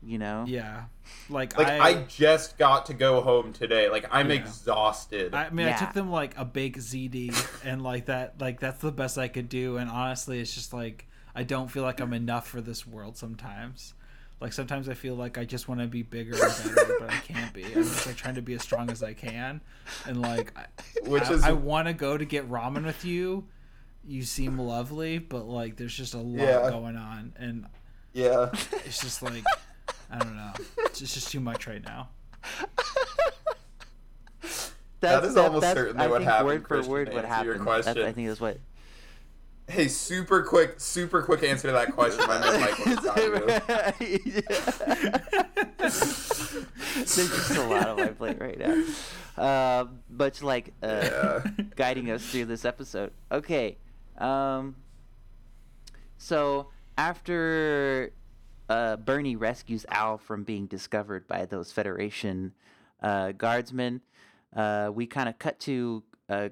you know. Yeah, like, Like I, I, just got to go home today. Like I'm Yeah. exhausted. I mean, I took them like a big ZD, and like that, like that's the best I could do. And honestly, it's just like I don't feel like I'm enough for this world sometimes. Like sometimes I feel like I just want to be bigger and better, but I can't be. I'm just like trying to be as strong as I can, and like I, Which I, is I want to go to get ramen with you. You seem lovely, but like there's just a lot Yeah. going on, and yeah. it's just like I don't know. It's just, too much right now. That's, is almost that's, certainly I what think happened, Word for Christian, word, what answer your happened. That's, I question. think that's what. Hey, super quick, super quick answer to that question. My man Mike was talking. There's just a lot on my plate right now. Um, much like uh, Yeah. guiding us through this episode. Okay. Um, so after uh, Bernie rescues Al from being discovered by those Federation uh, guardsmen, uh, we kind of cut to uh,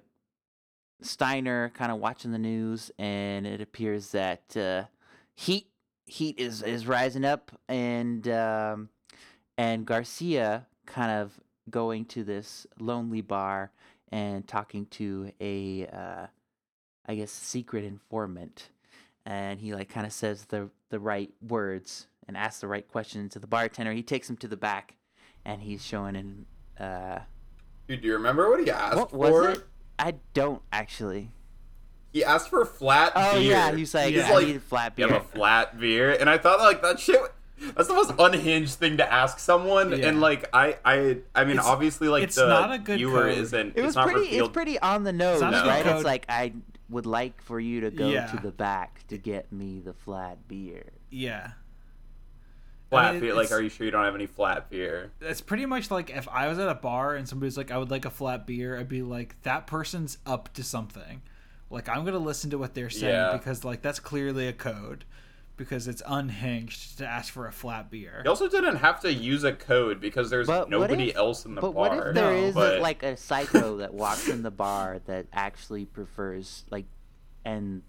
Steiner kind of watching the news, and it appears that uh, heat heat is is rising up, and um, and Garcia kind of going to this lonely bar and talking to a I guess secret informant, and he like kind of says the the right words and asks the right questions to the bartender. He takes him to the back, and he's showing an uh, Dude, do you remember what he asked what for? was it? I don't actually. He asked for flat beer. Oh beer. yeah, he's like, He's I like, need flat You beer. have a flat beer, and I thought like that shit. That's the most unhinged thing to ask someone, Yeah. and like I, I, I mean, It's- obviously, like it's the not a good viewer code. isn't. It was it's not pretty. revealed. It's pretty on the nose, not right? code. It's like I would like for you to go Yeah. to the back to get me the flat beer. Yeah. flat I mean, beer. Like, are you sure you don't have any flat beer? It's pretty much like if I was at a bar and somebody's like, I would like a flat beer, I'd be like, that person's up to something. Like, I'm going to listen to what they're saying Yeah. because, like, that's clearly a code because it's unhinged to ask for a flat beer. You also didn't have to use a code because there's But nobody if- else in the But bar. what if there No, is but- like a psycho that walks in the bar that actually prefers like, and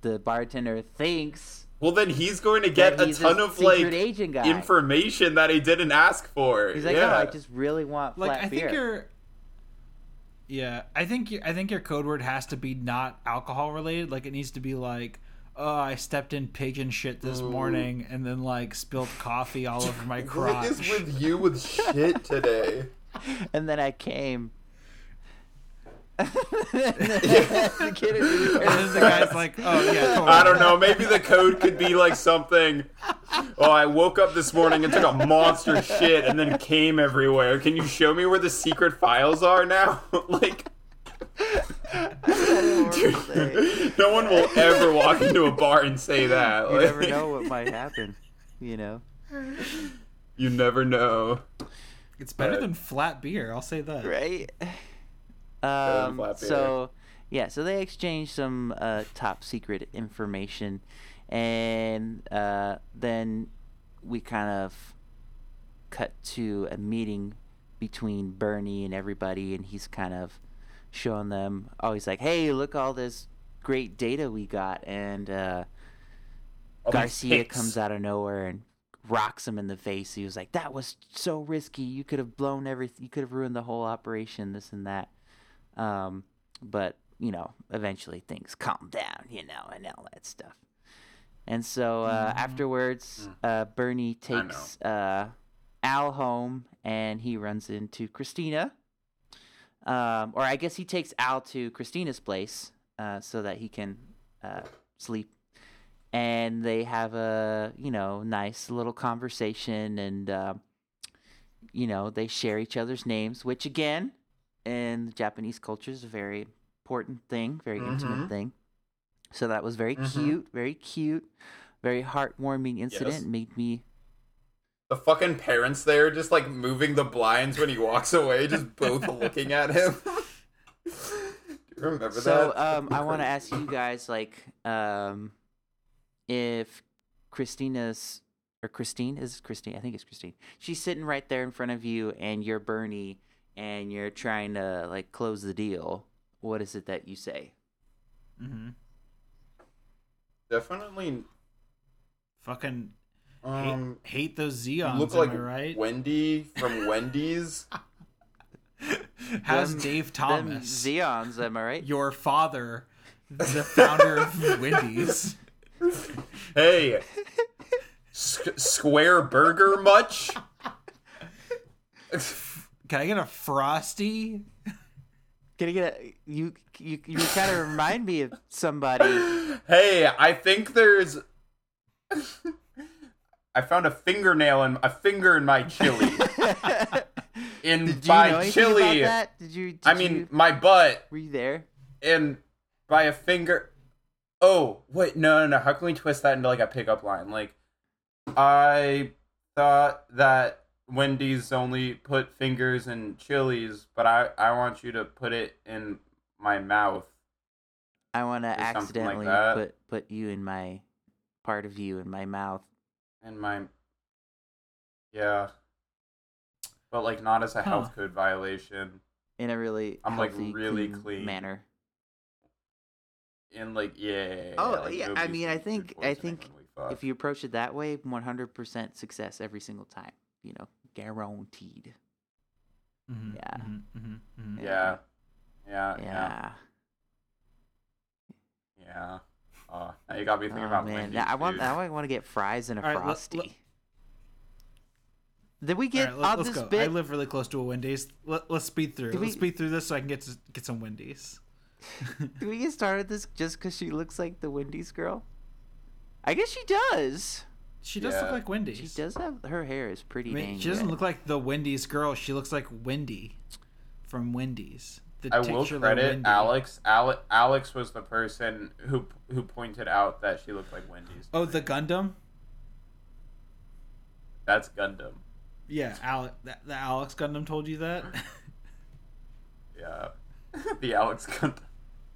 the bartender thinks Well, then he's going to get a he's ton of like agent guy. information that he didn't ask for. He's like, yeah. no, I just really want like, flat I beer. think your. Yeah, I think you, I think your code word has to be not alcohol related. Like it needs to be like, oh, I stepped in pigeon shit this morning and then like spilled coffee all over my crotch. What is with you with shit today? and then I came. the kid is- and then the guy's like, oh yeah, totally. I don't know. Maybe the code could be like something. Oh, I woke up this morning and took a monster shit and then came everywhere. Can you show me where the secret files are now? like, dude, no one will ever walk into a bar and say that. you Like, never know what might happen. You know. You never know. It's better Right. than flat beer. I'll say that. right? Um, so, yeah, so they exchange some uh, top secret information, and uh, then we kind of cut to a meeting between Bernie and everybody, and he's kind of showing them. Oh, he's like, "Hey, look all this great data we got," and uh, Garcia pics. comes out of nowhere and rocks him in the face. He was like, "That was so risky. You could have blown everything. You could have ruined the whole operation. This and that." Um, but you know, eventually things calm down. You know, and all that stuff. And so uh, afterwards, uh, Bernie takes uh, Al home, and he runs into Christina. Um, or I guess he takes Al to Christina's place uh, so that he can uh, sleep and they have a you know nice little conversation and uh, you know they share each other's names which again in the japanese culture is a very important thing very intimate Mhm. thing so that was very Mhm. cute very cute very heartwarming incident Yes. made me The fucking parents there just like moving the blinds when he walks away, just both looking at him. Do you remember so that? So um i want to ask you guys like um if christina's or christine is christine i think it's christine she's sitting right there in front of you and you're bernie and you're trying to like close the deal what is it that you say Mm-hmm. Definitely. Fucking Um, hate, hate those Zeons. Look like right? Wendy from Wendy's. How's Them- Dave Thomas, Zeons, am I right? your father, the founder of Wendy's? hey, S- Square Burger much? Can I get a frosty? Can I get a you? You, you kind of remind me of somebody. hey, I think there's. I found a fingernail and a finger in my chili. In Did you by know chili? Did you? Did I mean you- my butt, were you there? and by a finger. Oh wait, no, no, no. How can we twist that into like a pickup line? Like, I thought that Wendy's only put fingers in chilies, but I I want you to put it in my mouth. I want to something like accidentally put put you in my part of you in my mouth. In my. Yeah. But like not as a Huh. health code violation. in a really I'm, like, healthy, really clean, clean. manner. In like yeah. Oh, like, yeah, I nobody's mean, I food think- I poisoning think when we fuck. If you approach it that way, 100% success every single time. You know, guaranteed. Mhm, Yeah. mhm, mhm, mhm. Yeah. Yeah. Yeah. Yeah. Yeah. Uh, now you got me Oh thinking about man, Wendy's, now I want dude. now I want to get fries and a All right, let- frosty. let- Did we get right, let, on us this go. I live really close to a Wendy's. Let, let's speed through. Did Let's we- speed through this so I can get to, get some Wendy's. Did we get started this just because she looks like the Wendy's girl? I guess she does. She does Yeah. look like Wendy. She does have her hair is pretty. I mean, dang she doesn't red. look like the Wendy's girl. She looks like Wendy from Wendy's. The I will credit Wendy. Alex. Ale- Alex was the person who who pointed out that she looked like Wendy's. Oh, the Gundam. That's Gundam. Yeah, Alex. The, the Alex Gundam told you that. Yeah, the Alex Gundam.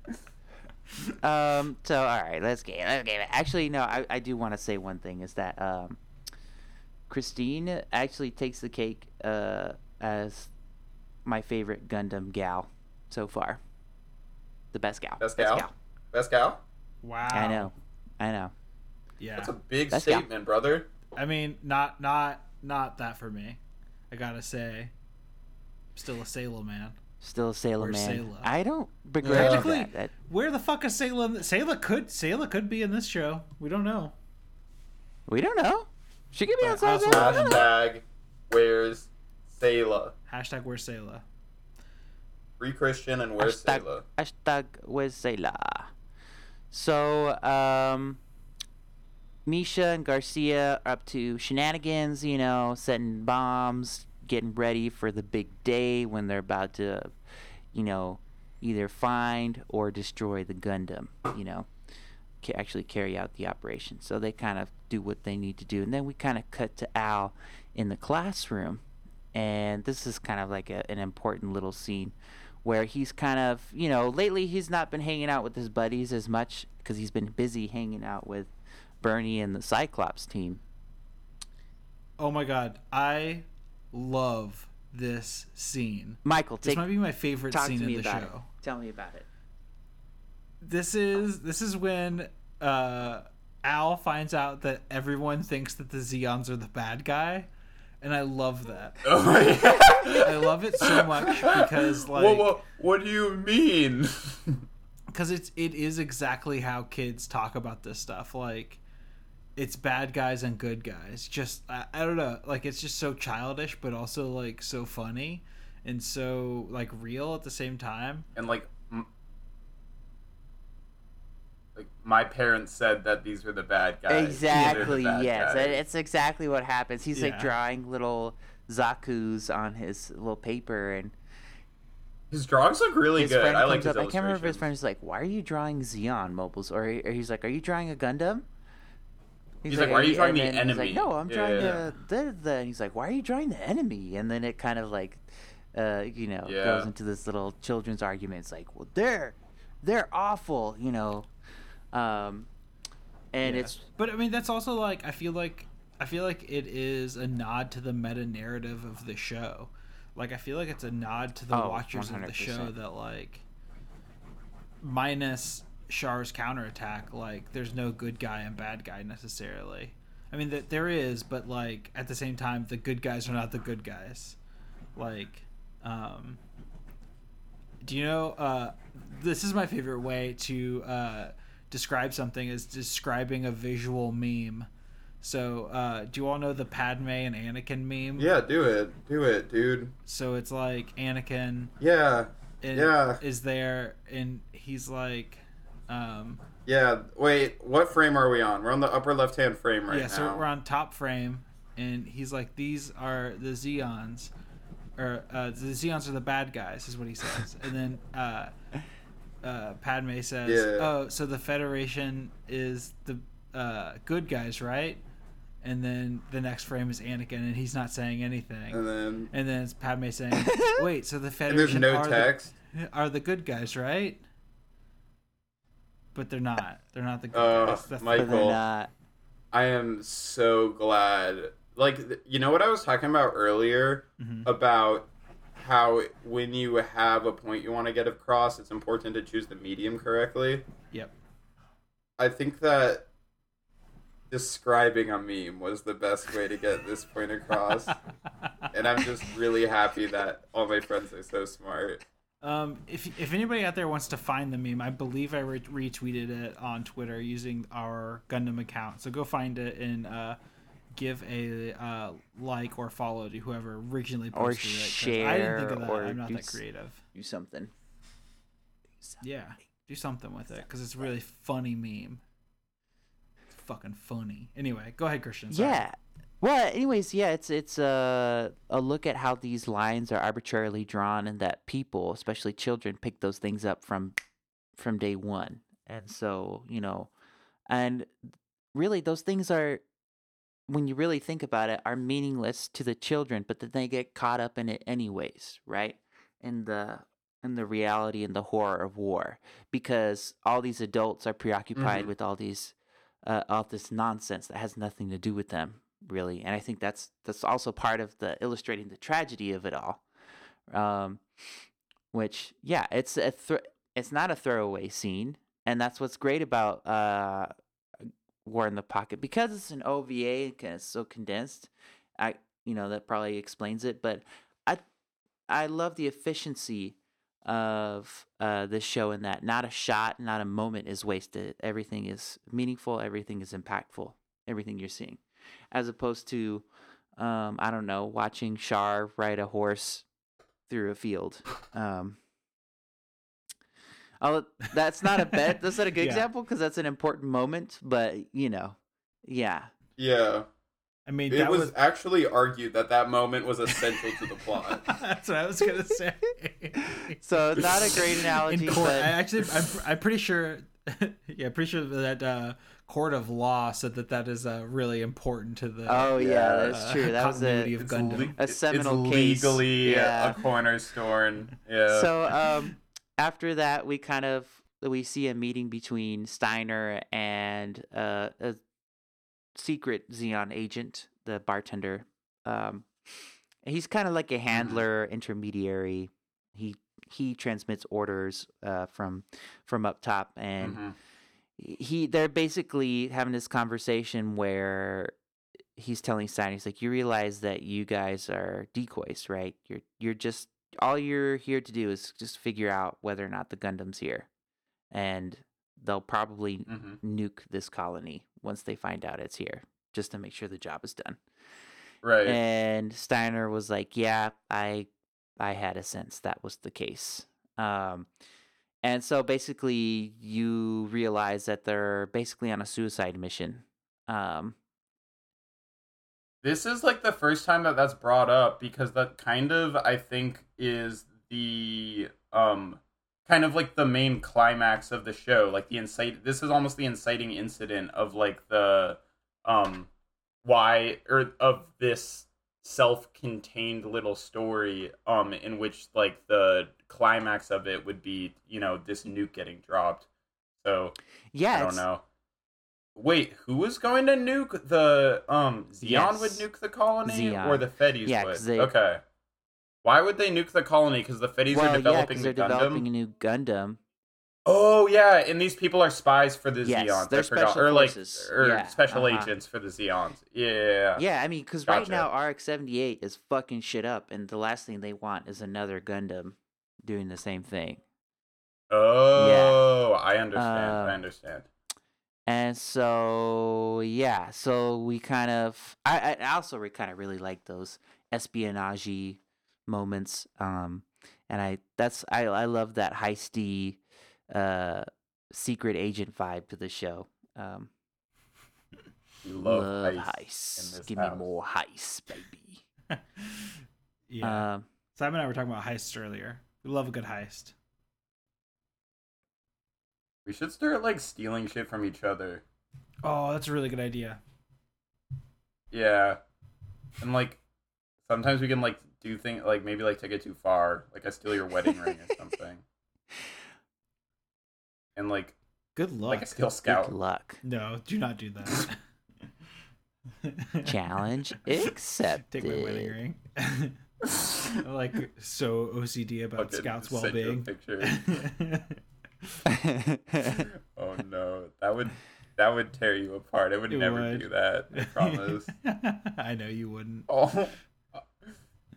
Um. So all right, let's get let's get it. Actually, no. I, I do want to say one thing is that um, Christine actually takes the cake uh as my favorite Gundam gal so far. The best gal. Best gal. Best gal. wow. I know. I know. Yeah. That's a big Best gal. statement, brother. I mean, not not not that for me. I gotta say, still a Sayla man. Still a Sayla Where's Man. Sayla? I don't begrudge Technically, that. that. where the fuck is Sayla? Sayla could Sayla could be in this show. We don't know. We don't know. She could be But outside. also- there. We don't. Hashtag where's Sayla? Hashtag where's Sayla? Free Christian and where's Hashtag, hashtag where's Sayla? So, um, Misha and Garcia are up to shenanigans, you know, setting bombs, getting ready for the big day when they're about to, you know, either find or destroy the Gundam, you know, ca- actually carry out the operation. So they kind of do what they need to do. And then we kind of cut to Al in the classroom. And this is kind of like a, an important little scene where he's kind of, you know, lately he's not been hanging out with his buddies as much because he's been busy hanging out with Bernie and the Cyclops team. Oh my god, I love this scene. Michael, This take might be my favorite talk scene to me in the about show. it. Tell me about it. This is this is when uh, Al finds out that everyone thinks that the Zeons are the bad guy, and I love that. Oh God. I love it so much because like Whoa, whoa, what do you mean? because it's it is exactly how kids talk about this stuff like it's bad guys and good guys just I, I don't know like it's just so childish but also like so funny and so like real at the same time and like, like my parents said that these were the bad guys. These are the Exactly. bad Yes, guys. It's exactly what happens. He's like drawing little Zaku's on his little paper, and His drawings look really his good. friend I like his up. I can't remember if his illustrations. friend's like, "Why are you drawing Zeon mobiles?" Or, or he's like, "Are you drawing a Gundam?" He's like, "Why are you drawing the and then he's like, enemy?" no, I'm Yeah, drawing yeah, the, the the. And he's like, "Why are you drawing the enemy?" And then it kind of like, uh, you know, Yeah. goes into this little children's argument. It's like, well, they're they're awful, you know, um, and Yeah. it's but i mean that's also like i feel like i feel like it is a nod to the meta narrative of the show like i feel like it's a nod to the Oh, watchers of the show that like minus Char's counterattack, like there's no good guy and bad guy necessarily. I mean, that there is, but like at the same time, the good guys are not the good guys. Like, um, do you know? Uh, this is my favorite way to uh, describe something is describing a visual meme. So, uh, do you all know the Padme and Anakin meme? Yeah, do it, do it, dude. So it's like Anakin Yeah, and Yeah. is there and he's like um yeah. Wait, what frame are we on? We're on the upper left-hand frame right yeah now. so we're on top frame and he's like these are the Zeons or uh, the Zeons are the bad guys is what he says and then uh uh Padme says Yeah. oh so the Federation is the uh good guys right and then the next frame is Anakin and he's not saying anything and then and then it's Padme saying wait so the Federation no are the are the good guys, right? But they're not. They're not the good Uh, guys. That's Mike- but they're Michael. not. I am so glad. Like, you know what I was talking about earlier Mhm. about how when you have a point you want to get across, it's important to choose the medium correctly. Yep. I think that describing a meme was the best way to get this point across. and I'm just really happy that all my friends are so smart. Um, if if anybody out there wants to find the meme, I believe I re- retweeted it on Twitter using our Gundam account. So go find it and uh, give a uh, like or follow to whoever originally Or posted it. 'cause I didn't think of share, that. or I'm not do that creative. Do something. Yeah, do something with it because it's a really funny meme. fucking funny. Anyway, go ahead, Christian. Sorry. Yeah. Well, anyways, yeah, it's it's a a look at how these lines are arbitrarily drawn, and that people, especially children, pick those things up from from day one, and so you know, and really those things are, when you really think about it, are meaningless to the children, but then they get caught up in it anyways, right? In the in the reality and the horror of war, because all these adults are preoccupied Mhm. with all these uh, all this nonsense that has nothing to do with them really and i think that's that's also part of the illustrating the tragedy of it all um which yeah it's a thr it's not a throwaway scene and that's what's great about uh war in the pocket. Because it's an ova and it's so condensed i you know that probably explains it but i i love the efficiency of uh this show in that not a shot not a moment is wasted. Everything is meaningful everything is impactful everything you're seeing. As opposed to um i don't know watching Char ride a horse through a field um oh that's not a bet that's not a good Yeah. example because that's an important moment but you know yeah Yeah. I mean, It that was, was. actually argued that that moment was essential to the plot. That's what I was gonna say. so not a great analogy In court, but I actually, I'm, I'm pretty sure. yeah, pretty sure that uh, court of law said that that is uh, really important to the. oh yeah, Yeah. that's uh, true that was a of It's Gundam. le- A seminal it's case. legally Yeah. a cornerstone. Yeah. so um after that we kind of we see a meeting between steiner and uh, a secret zeon agent the bartender um he's kind of like a handler intermediary he he transmits orders uh from from up top and Mhm. he they're basically having this conversation where he's telling Stein, he's like, You realize that you guys are decoys, right? You're you're just all you're here to do is just figure out whether or not the Gundam's here. And they'll probably Mhm. nuke this colony once they find out it's here, just to make sure the job is done. Right. And Steiner was like, "Yeah, I I had a sense that was the case." Um and so basically you realize that they're basically on a suicide mission. Um This is like the first time that that's brought up because that kind of I think is the um kind of like the main climax of the show like the incite this is almost the inciting incident of like the um why or of this self-contained little story um in which like the climax of it would be you know this nuke getting dropped so yeah, I don't know. Wait, who was going to nuke the um Zeon would nuke the colony Zeon. or the Feddies Yeah, would? they- Okay. Why would they nuke the colony? Because the Feddies well, are yeah, developing because the they're Gundam. developing a new Gundam. Oh yeah, and these people are spies for the Yes, Zeons. they're I forgot. special or like forces. or Yeah, special uh-huh. agents for the Zeons. Yeah. Yeah, I mean, because right now RX seventy eight is fucking shit up, and the last thing they want is another Gundam doing the same thing. Oh, yeah. I understand. Um, I understand. And so yeah, so we kind of I I also re- kind of really like those espionage moments. Um, and I that's I I love that heisty, uh, secret agent vibe to the show. Um, You love, love heists heists. in this Give house. me more heist, baby. yeah. Um, Simon and I were talking about heists earlier. We love a good heist. We should start like stealing shit from each other. Oh, that's a really good idea. Yeah. And like sometimes we can like do things like maybe like take it too far. Like I steal your wedding ring or something. And like Good luck. like I steal good scout. Oh, luck. no, do not do that. Challenge accepted. Take my wedding ring. I'm, like so OCD about Fucking Scout's send you a well-being. picture. Oh no. That would that would tear you apart. I would It never would. do that. I promise. I know you wouldn't. Oh,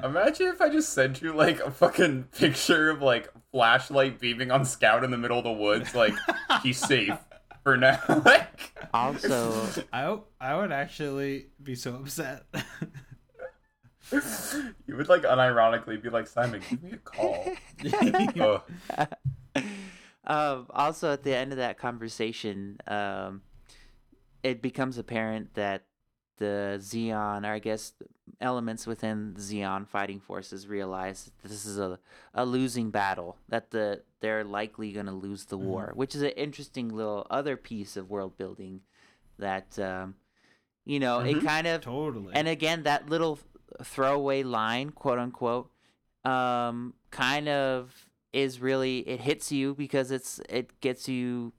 imagine if I just sent you like a fucking picture of like flashlight beaming on Scout in the middle of the woods, like he's safe for now. like, also, I w- I would actually be so upset. you would like unironically be like, Simon, give me a call. oh, um, also at the end of that conversation, um, it becomes apparent that the Xeon, or I guess elements within the Zeon fighting forces, realize that this is a, a losing battle. That the they're likely going to lose the war, which is an interesting little other piece of world building. That um, you know, it Mhm. kind of Totally. and again, that little throwaway line, quote unquote, um, kind of is really it hits you because it's it gets you,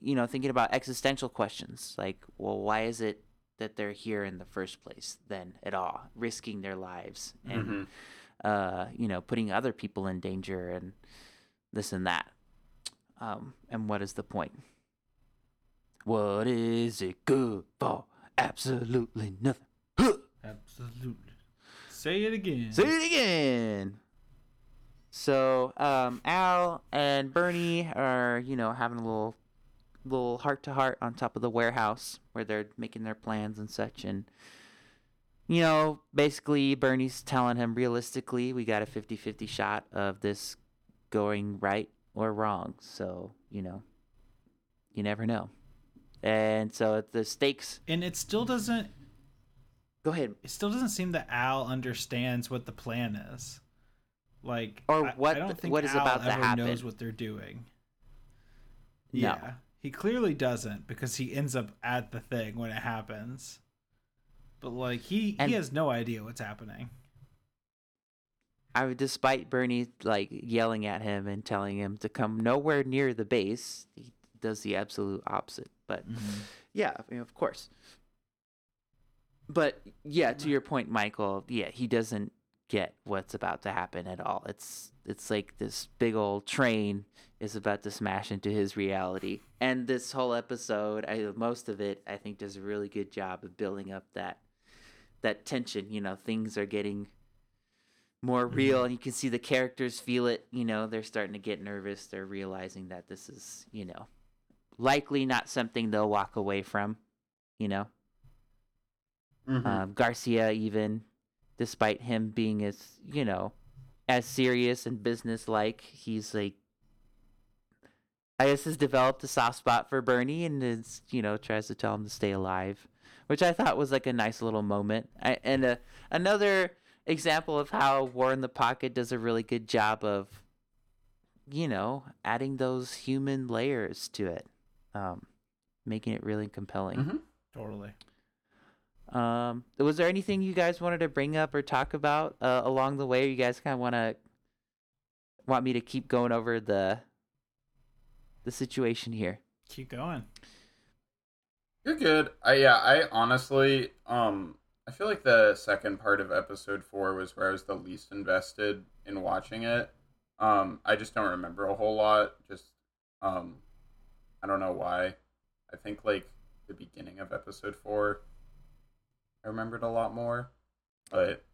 you know, thinking about existential questions like, well, why is it that they're here in the first place then at all, risking their lives and Mhm. uh, you know, putting other people in danger and this and that. Um, and what is the point? What is it good for? Absolutely nothing. Huh! Absolutely. Say it again. Say it again. So, um, Al and Bernie are, you know, having a little, little heart to heart on top of the warehouse where they're making their plans and such. And, you know, basically, Bernie's telling him realistically, we got a 50 50 shot of this going right or wrong. So, you know, you never know. And so the stakes. and it still doesn't Go ahead. it still doesn't seem that Al understands what the plan is. Like, Or what I don't the- think what is Al about to happen. knows what they're doing. No. Yeah, he clearly doesn't because he ends up at the thing when it happens. But like he And- he has no idea what's happening. I would, despite Bernie like yelling at him and telling him to come nowhere near the base, he does the absolute opposite. But mm-hmm. yeah, I mean, of course. But yeah, to your point, Michael. Yeah, he doesn't get what's about to happen at all. It's it's like this big old train is about to smash into his reality, and this whole episode, I most of it, I think, does a really good job of building up that that tension. You know, things are getting more real and you can see the characters feel it you know they're starting to get nervous they're realizing that this is you know likely not something they'll walk away from you know Mhm. um, garcia even despite him being as you know as serious and businesslike he's like i guess has developed a soft spot for bernie and is you know tries to tell him to stay alive which i thought was like a nice little moment I, and uh, another example of how war in the pocket does a really good job of you know adding those human layers to it um making it really compelling Mhm. Totally. um, was there anything you guys wanted to bring up or talk about uh, along the way? You guys kind of want to want me to keep going over the the situation here? Keep going. You're good. I yeah, I honestly um I feel like the second part of episode 4 was where I was the least invested in watching it. Um I just don't remember a whole lot. Just um I don't know why. I think like the beginning of episode 4 I remembered a lot more. But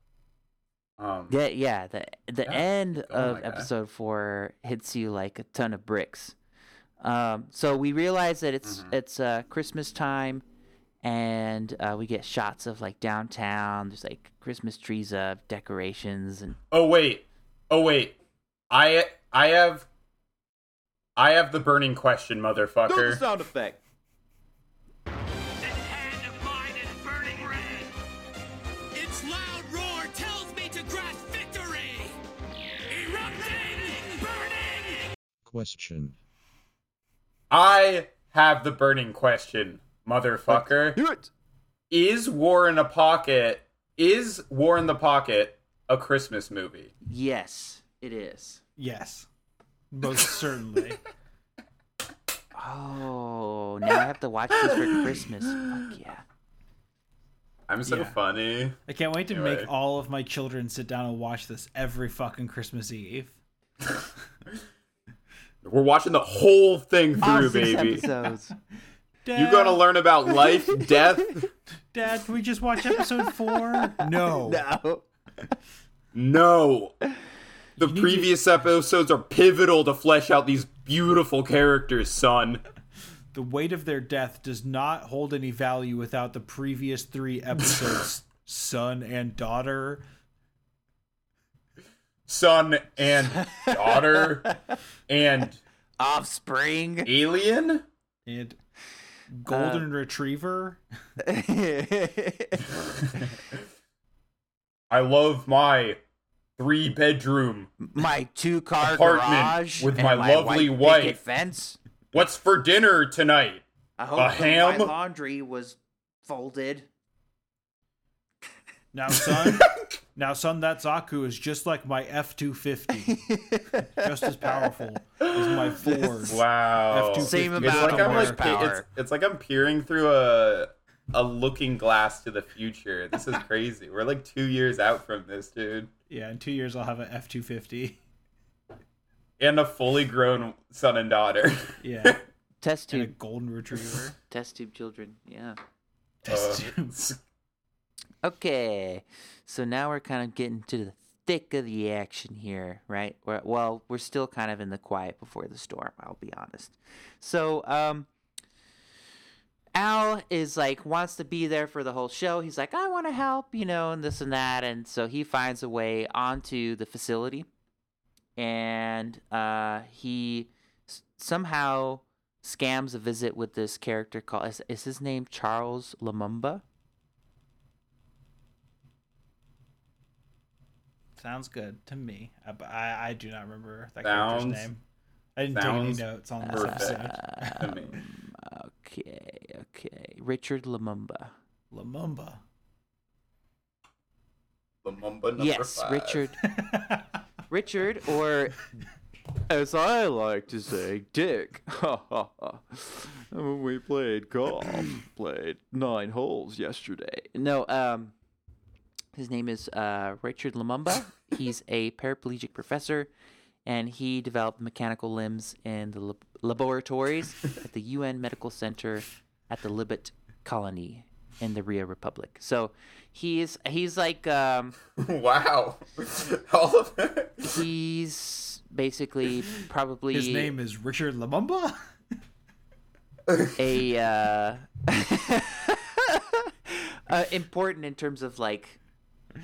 um Yeah, yeah. The the Yeah, end of my guy. episode four hits you like a ton of bricks. Um, so we realize that it's Mhm. it's uh, Christmas time, and uh, we get shots of like downtown. There's like Christmas trees up, decorations, and Oh wait. Oh wait. I I have I have the burning question, motherfucker. sound effect. This hand of mine is burning red. Its loud roar tells me to grasp victory. Erupting, burning. Question. I have the burning question, motherfucker. Do it. Is War in a Pocket is War in the Pocket a Christmas movie? Yes, it is. Yes. Most certainly. Oh, now I have to watch this for Christmas. Fuck yeah. I'm so Yeah. funny. I can't wait to Anyway. make all of my children sit down and watch this every fucking Christmas Eve. We're watching the whole thing All through, six baby. episodes. Dad, You're gonna learn about life, death. Dad, can we just watch episode four? No. No. No. The You need to- previous episodes are pivotal to flesh out these beautiful characters, son. The weight of their death does not hold any value without the previous three episodes, son and daughter. Son and daughter and Offspring. alien. And Golden uh, Retriever. I love my three bedroom. my two car Apartment garage with and my lovely white wife. fence. What's for dinner tonight? I hope A my ham? laundry was folded. Now, son. now, son. That Zaku is just like my F two fifty, just as powerful as my Ford. Wow. F250 Same It's amount like of I'm like horsepower. it's, it's like I'm peering through a a looking glass to the future. This is crazy. We're like two years out from this, dude. Yeah, in two years I'll have an F two fifty. And a fully grown son and daughter. Yeah, Test and a tube, golden retriever. test tube children. Yeah. Test Uh, tube. Okay, so now we're kind of getting to the thick of the action here, right? We're, well, we're still kind of in the quiet before the storm. I'll be honest. So, um, Al is like wants to be there for the whole show. He's like, I want to help, you know, and this and that, and so he finds a way onto the facility, and uh, he s- somehow scams a visit with this character called is, is his name Charles Lumumba? Sounds good to me. I, I, I do not remember that Sounds- character's name. I didn't sounds take any notes on this episode. Um, okay, okay. Richard Lumumba. Lumumba. Lumumba number yes, five. Richard. Richard, or as I like to say, Dick. When we played golf, played nine holes yesterday. No, um, his name is uh, Richard Lumumba. He's a paraplegic professor, and he developed mechanical limbs in the lab- laboratories at the UN Medical Center at the Libot colony in the Riah Republic. So he's he's like um, wow. All of it. he's basically probably His name is Richard Lumumba. a uh, uh, important in terms of like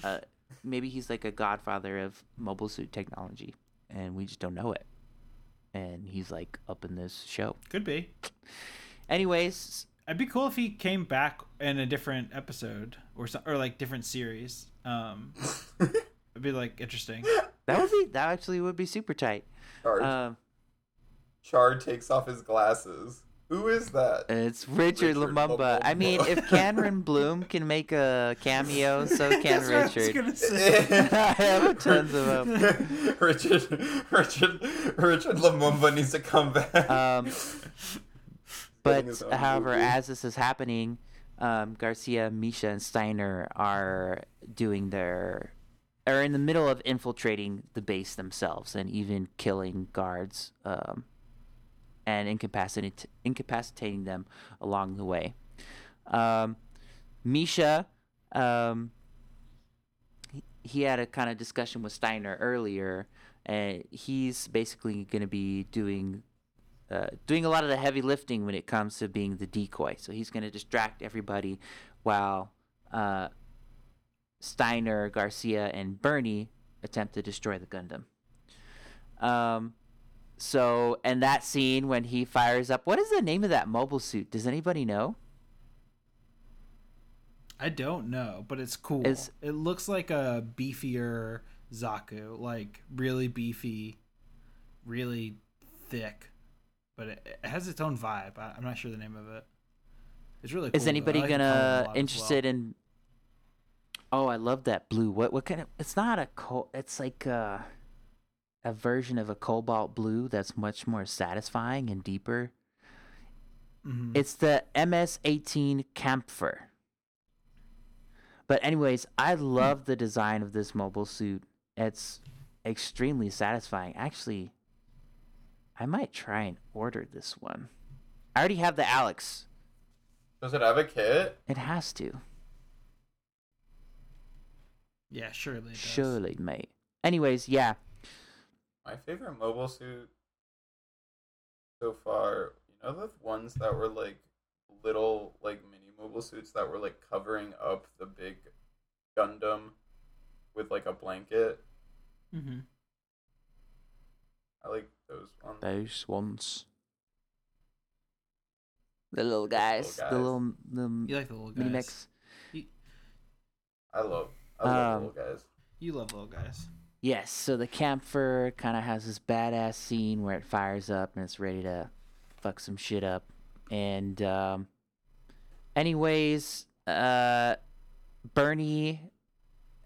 uh, maybe he's like a godfather of mobile suit technology and we just don't know it and he's like up in this show Could be. anyways It'd be cool if he came back in a different episode or so, or like different series. Um, it'd be like interesting. that would be that actually would be super tight Chard, um Chard takes off his glasses. Who is that? it's Richard, Richard Lumumba. I mean, if Cameron Bloom can make a cameo, so can That's what I was Richard. gonna say. I have tons of them. Richard, Richard, Richard Lumumba needs to come back. Um, but however, movie. as this is happening, um, Garcia, Misha, and Steiner are doing their are in the middle of infiltrating the base themselves and even killing guards um, and incapacitating incapacitating them along the way. Um, Misha, um, he, he had a kind of discussion with Steiner earlier, and he's basically going to be doing uh, doing a lot of the heavy lifting when it comes to being the decoy. So he's going to distract everybody while uh, Steiner, Garcia, and Bernie attempt to destroy the Gundam. Um, so, and that scene when he fires up, what is the name of that mobile suit? Does anybody know? I don't know, but it's cool. Is- it looks like a beefier Zaku, like really beefy, really thick, but it, it has its own vibe. I, I'm not sure the name of it. It's really. Cool, is anybody like the color a gonna interested in? Oh, I love that blue. What what kind of? It's not a co. It's like a, a version of a cobalt blue that's much more satisfying and deeper. well. Mhm. It's the MS-18 Kampfer. But anyways, I love the design of this mobile suit. It's extremely satisfying. Actually, I might try and order this one. I already have the Alex. Does it have a kit? It has to. yeah, surely. It does. Surely, mate. Anyways, yeah. My favorite mobile suit so far, you know the ones that were like little like mini mobile suits that were like covering up the big Gundam with like a blanket. Mhm. I like those ones. Those ones. The little guys, guys. the little the You like the little mini guys. mix. I love I love Um, little guys. You love little guys. Yes, so the Kampfer kind of has this badass scene where it fires up and it's ready to fuck some shit up. And um anyways, uh Bernie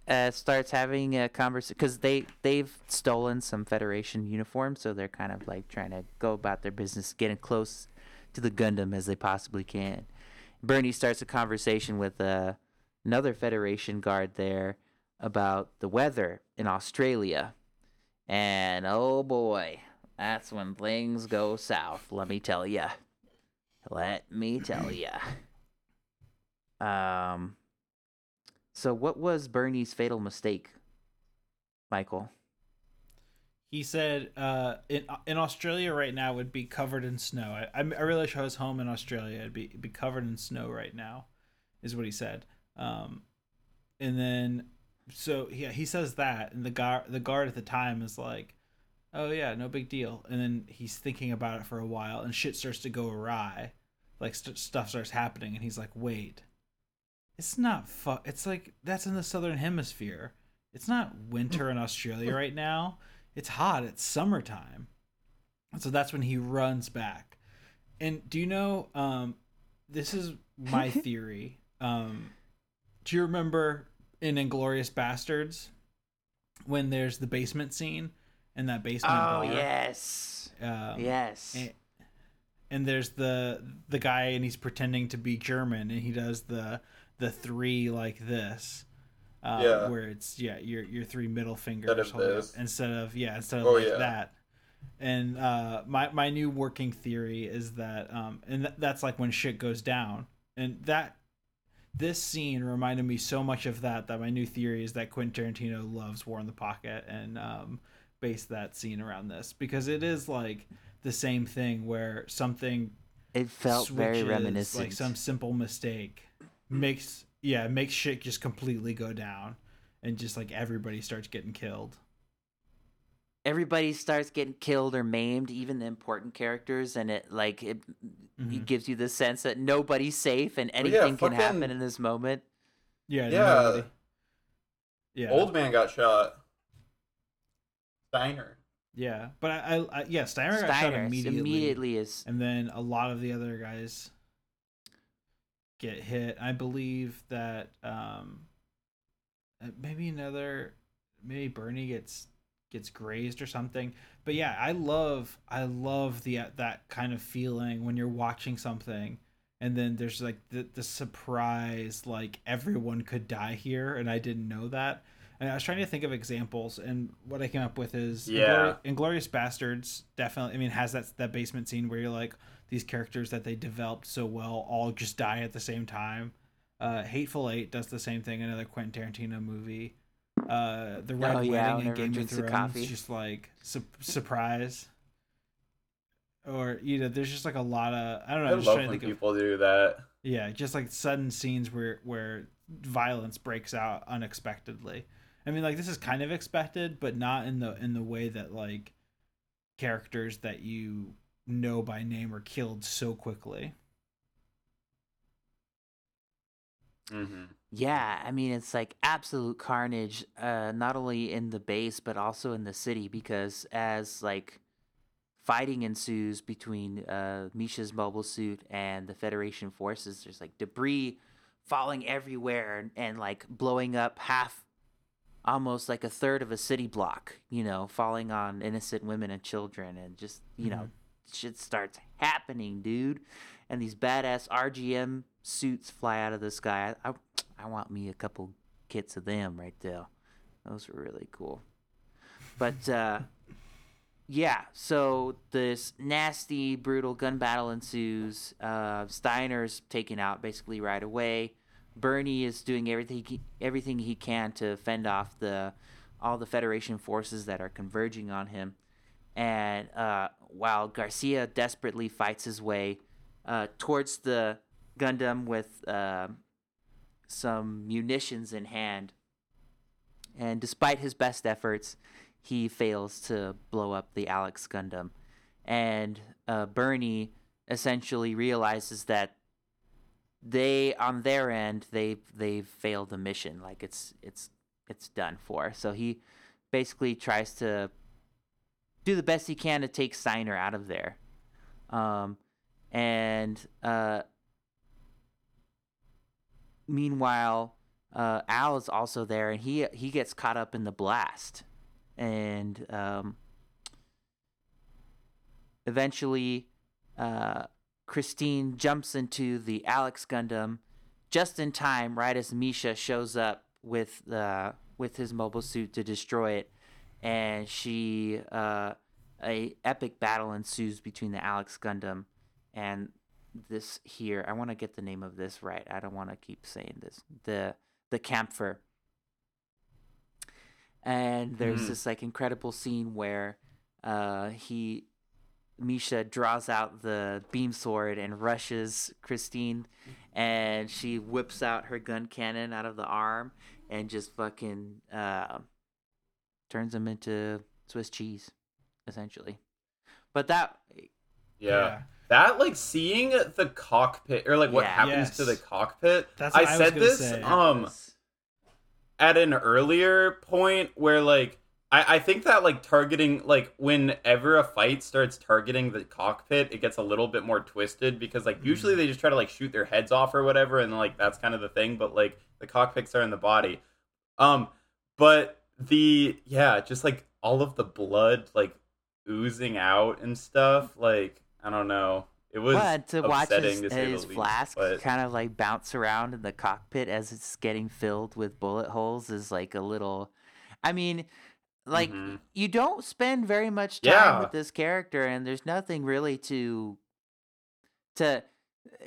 uh starts having a conversation cuz they they've stolen some Federation uniforms, so they're kind of like trying to go about their business getting close to the Gundam as they possibly can. Bernie starts a conversation with uh, another Federation guard there about the weather in Australia. And oh boy, that's when things go south, let me tell ya. Let me tell ya. Um so what was Bernie's fatal mistake? Michael. He said uh, in in Australia right now would be covered in snow. I, I I was home in Australia. It'd be it'd be covered in snow right now, is what he said. Um, and then so yeah, he says that, and the guard the guard at the time is like, "Oh yeah, no big deal." And then he's thinking about it for a while, and shit starts to go awry, like st- stuff starts happening, and he's like, "Wait, it's not fu- It's like that's in the southern hemisphere. It's not winter in Australia right now." it's hot it's summertime and so that's when he runs back and do you know um this is my theory um do you remember in inglourious basterds when there's the basement scene and that basement Oh bar yes. um, Yes. and, and there's the the guy and he's pretending to be german and he does the the three like this uh, Yeah. where it's yeah your your three middle fingers Instead of this. instead of yeah instead of Oh, like yeah. that and uh my my new working theory is that um and th- that's like when shit goes down and that this scene reminded me so much of that that my new theory is that Quentin Tarantino loves War in the Pocket and um based that scene around this because it is like the same thing where something it felt very reminiscent. like some simple mistake makes yeah makes shit just completely go down and just like everybody starts getting killed everybody starts getting killed or maimed, even the important characters, and it like it, Mhm. it gives you the sense that nobody's safe and Well, yeah, anything can happen in this moment. yeah Yeah. nobody- yeah Old man got shot. Steiner. yeah but I, I, I yeah Steiner, got shot immediately, immediately is and then a lot of the other guys get hit I believe that um uh, maybe another maybe Bernie gets gets grazed or something but yeah I love I love the that kind of feeling when you're watching something and then there's like the, the surprise like everyone could die here and I didn't know that and I was trying to think of examples and what I came up with is Yeah. Inglourious Basterds definitely I mean has that that basement scene where you're like these characters that they developed so well all just die at the same time uh, Hateful Eight does the same thing. Another Quentin Tarantino movie. Uh, the Red Oh, yeah, Wedding and whenever Game of Thrones, coffee. just like su- surprise. Or you know, there's just like a lot of I don't know. I I'm just love when think of people do that. yeah, just like sudden scenes where where violence breaks out unexpectedly. I mean, like this is kind of expected, but not in the in the way that like characters that you know by name are killed so quickly. Hmm Yeah, I mean it's like absolute carnage, uh, not only in the base but also in the city because as like fighting ensues between uh, Misha's mobile suit and the Federation forces, there's like debris falling everywhere and, and like blowing up half, almost like a third of a city block. You know, falling on innocent women and children, and just you know, shit starts happening, dude. And these badass RGM suits fly out of the sky. I, I, I want me a couple kits of them right there. Those are really cool. But uh, yeah, so this nasty, brutal gun battle ensues. Uh, Steiner's taken out basically right away. Bernie is doing everything he, everything he can to fend off the all the Federation forces that are converging on him. And uh, while Garcia desperately fights his way uh, towards the Gundam with uh, some munitions in hand, and despite his best efforts, he fails to blow up the Alex Gundam. And uh, Bernie essentially realizes that they on their end they they've failed the mission. Like it's it's it's done for. So he basically tries to do the best he can to take Steiner out of there. Um and uh meanwhile uh Al is also there and he he gets caught up in the blast. And um eventually uh Christine jumps into the Alex Gundam just in time, right as Misha shows up with the with his mobile suit to destroy it, and she uh, a epic battle ensues between the Alex Gundam and this here. I want to get the name of this right. I don't want to keep saying this. The the Kampfer. And there's Mhm. this like incredible scene where uh, he Misha draws out the beam sword and rushes Christine, and she whips out her gun cannon out of the arm and just fucking uh, turns him into Swiss cheese, essentially. But that, Yeah. That like seeing the cockpit or like what Yeah. happens to the cockpit. That's I I said this say. um at an earlier point where like I, I think that like targeting like whenever a fight starts targeting the cockpit, it gets a little bit more twisted because like usually they just try to like shoot their heads off or whatever, and like that's kind of the thing. But like the cockpits are in the body. Um, but the yeah, just like all of the blood like oozing out and stuff. Like I don't know. It was but to watch his, to his least, flask but- kind of like bounce around in the cockpit as it's getting filled with bullet holes is like a little. I mean, like Mhm. you don't spend very much time Yeah. with this character, and there's nothing really to to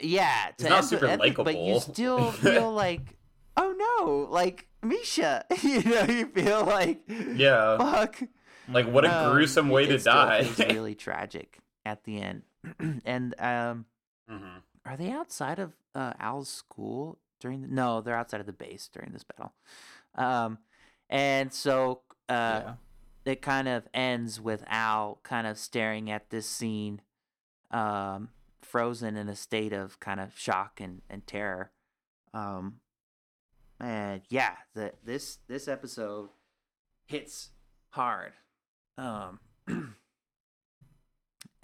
yeah to He's not empath- super empath- but you still feel like oh no, like Misha, you know, you feel like Yeah. fuck. Like what a Um, gruesome way to die. feels really tragic at the end, and um. Mhm. Are they outside of uh, Al's school during the? No, they're outside of the base during this battle. Um, and so uh, yeah. it kind of ends with Al kind of staring at this scene, um, frozen in a state of kind of shock and, and terror. Um, and yeah, the this this episode hits hard. Um,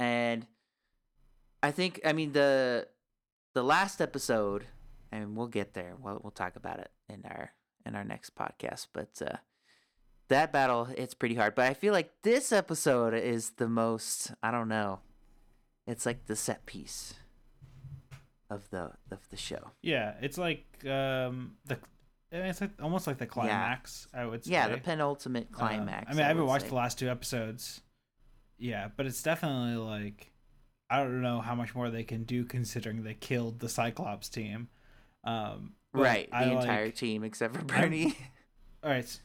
and I think I mean the the last episode, and we'll get there. We'll we'll talk about it in our in our next podcast. But uh, that battle, it's pretty hard. But I feel like this episode is the most. I don't know. It's like the set piece of the of the show. Yeah, it's like um the it's like almost like the climax. Yeah. I would say. Yeah, the penultimate Uh, climax. I mean, I haven't watched say. the last two episodes. Yeah, but it's definitely like I don't know how much more they can do considering they killed the Cyclops team. Um, right, the I entire like- team except for Bernie. All right. s-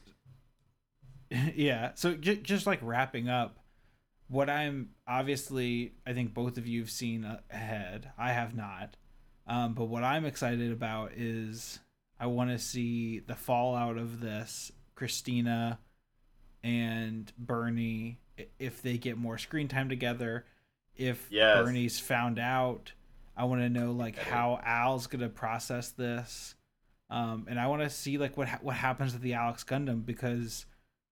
yeah. So j- just like wrapping up, what I'm obviously, I think both of you have seen ahead. I have not. Um, but what I'm excited about is I want to see the fallout of this. Christina and Bernie, if they get more screen time together, if Yes. Bernie's found out, I want to know like how Al's gonna process this um, and I want to see like what ha- what happens with the Alex Gundam because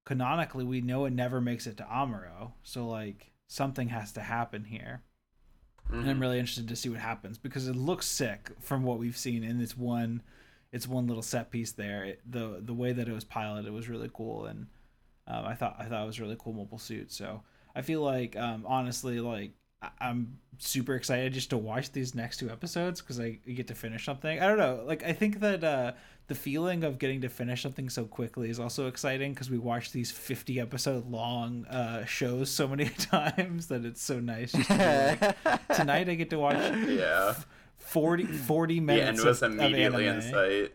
canonically we know it never makes it to Amuro, so like something has to happen here, and Mm-hmm. I'm really interested to see what happens because it looks sick from what we've seen in this one, it's one little set piece there. It, the the way that it was piloted was really cool, and um, I thought I thought it was a really cool mobile suit. So I feel like um, honestly like. I- I'm super excited just to watch these next two episodes because I get to finish something. I don't know, like I think that uh, the feeling of getting to finish something so quickly is also exciting because we watch these 50 episode long uh, shows so many times that it's so nice. Just to be like, tonight I get to watch Yeah. 40, 40 The minutes end was of, of immediately in sight.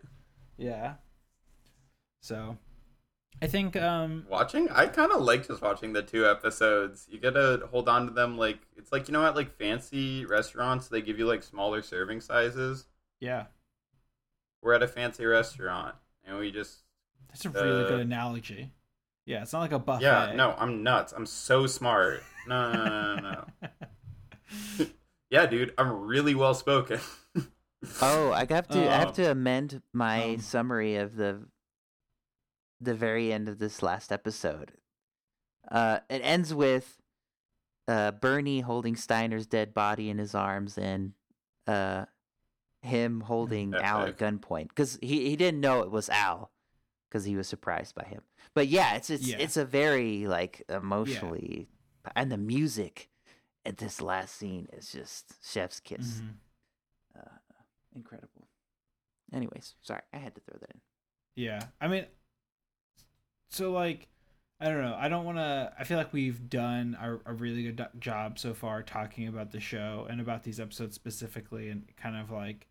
Yeah. So, I think um Watching, I kind of like just watching the two episodes. You get to hold on to them like it's like you know at like fancy restaurants they give you like smaller serving sizes. yeah, We're at a fancy restaurant and we just that's a really Uh, good analogy. Yeah, it's not like a buffet. yeah no I'm nuts I'm so smart no no no no, no. yeah, dude, I'm really well spoken. Oh, I have to I have Um, to amend my um, summary of the the very end of this last episode. Uh, it ends with uh, Bernie holding Steiner's dead body in his arms and uh, him holding Al at gunpoint because he, he didn't know it was Al because he was surprised by him. But yeah, it's it's Yeah. it's a very like emotionally and the music at this last scene is just chef's kiss. Mhm. Uh, incredible. Anyways, sorry, I had to throw that in. Yeah, I mean, so like, I don't know. I don't want to. I feel like we've done a, a really good do- job so far talking about the show and about these episodes specifically, and kind of like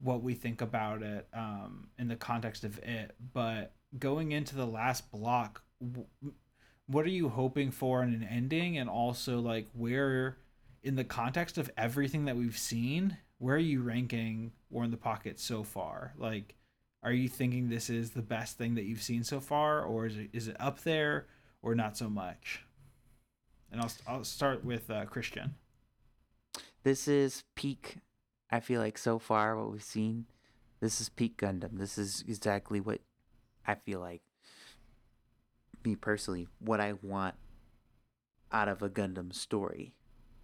what we think about it um, in the context of it. But going into the last block, w- what are you hoping for in an ending, and also like where, in the context of everything that we've seen, where are you ranking War in the Pocket so far? Like are you thinking this is the best thing that you've seen so far or is it is it up there or not so much and i'll, I'll start with uh, christian This is peak. I feel like so far what we've seen, this is peak Gundam. This is exactly what I feel like. Me personally, what I want out of a Gundam story,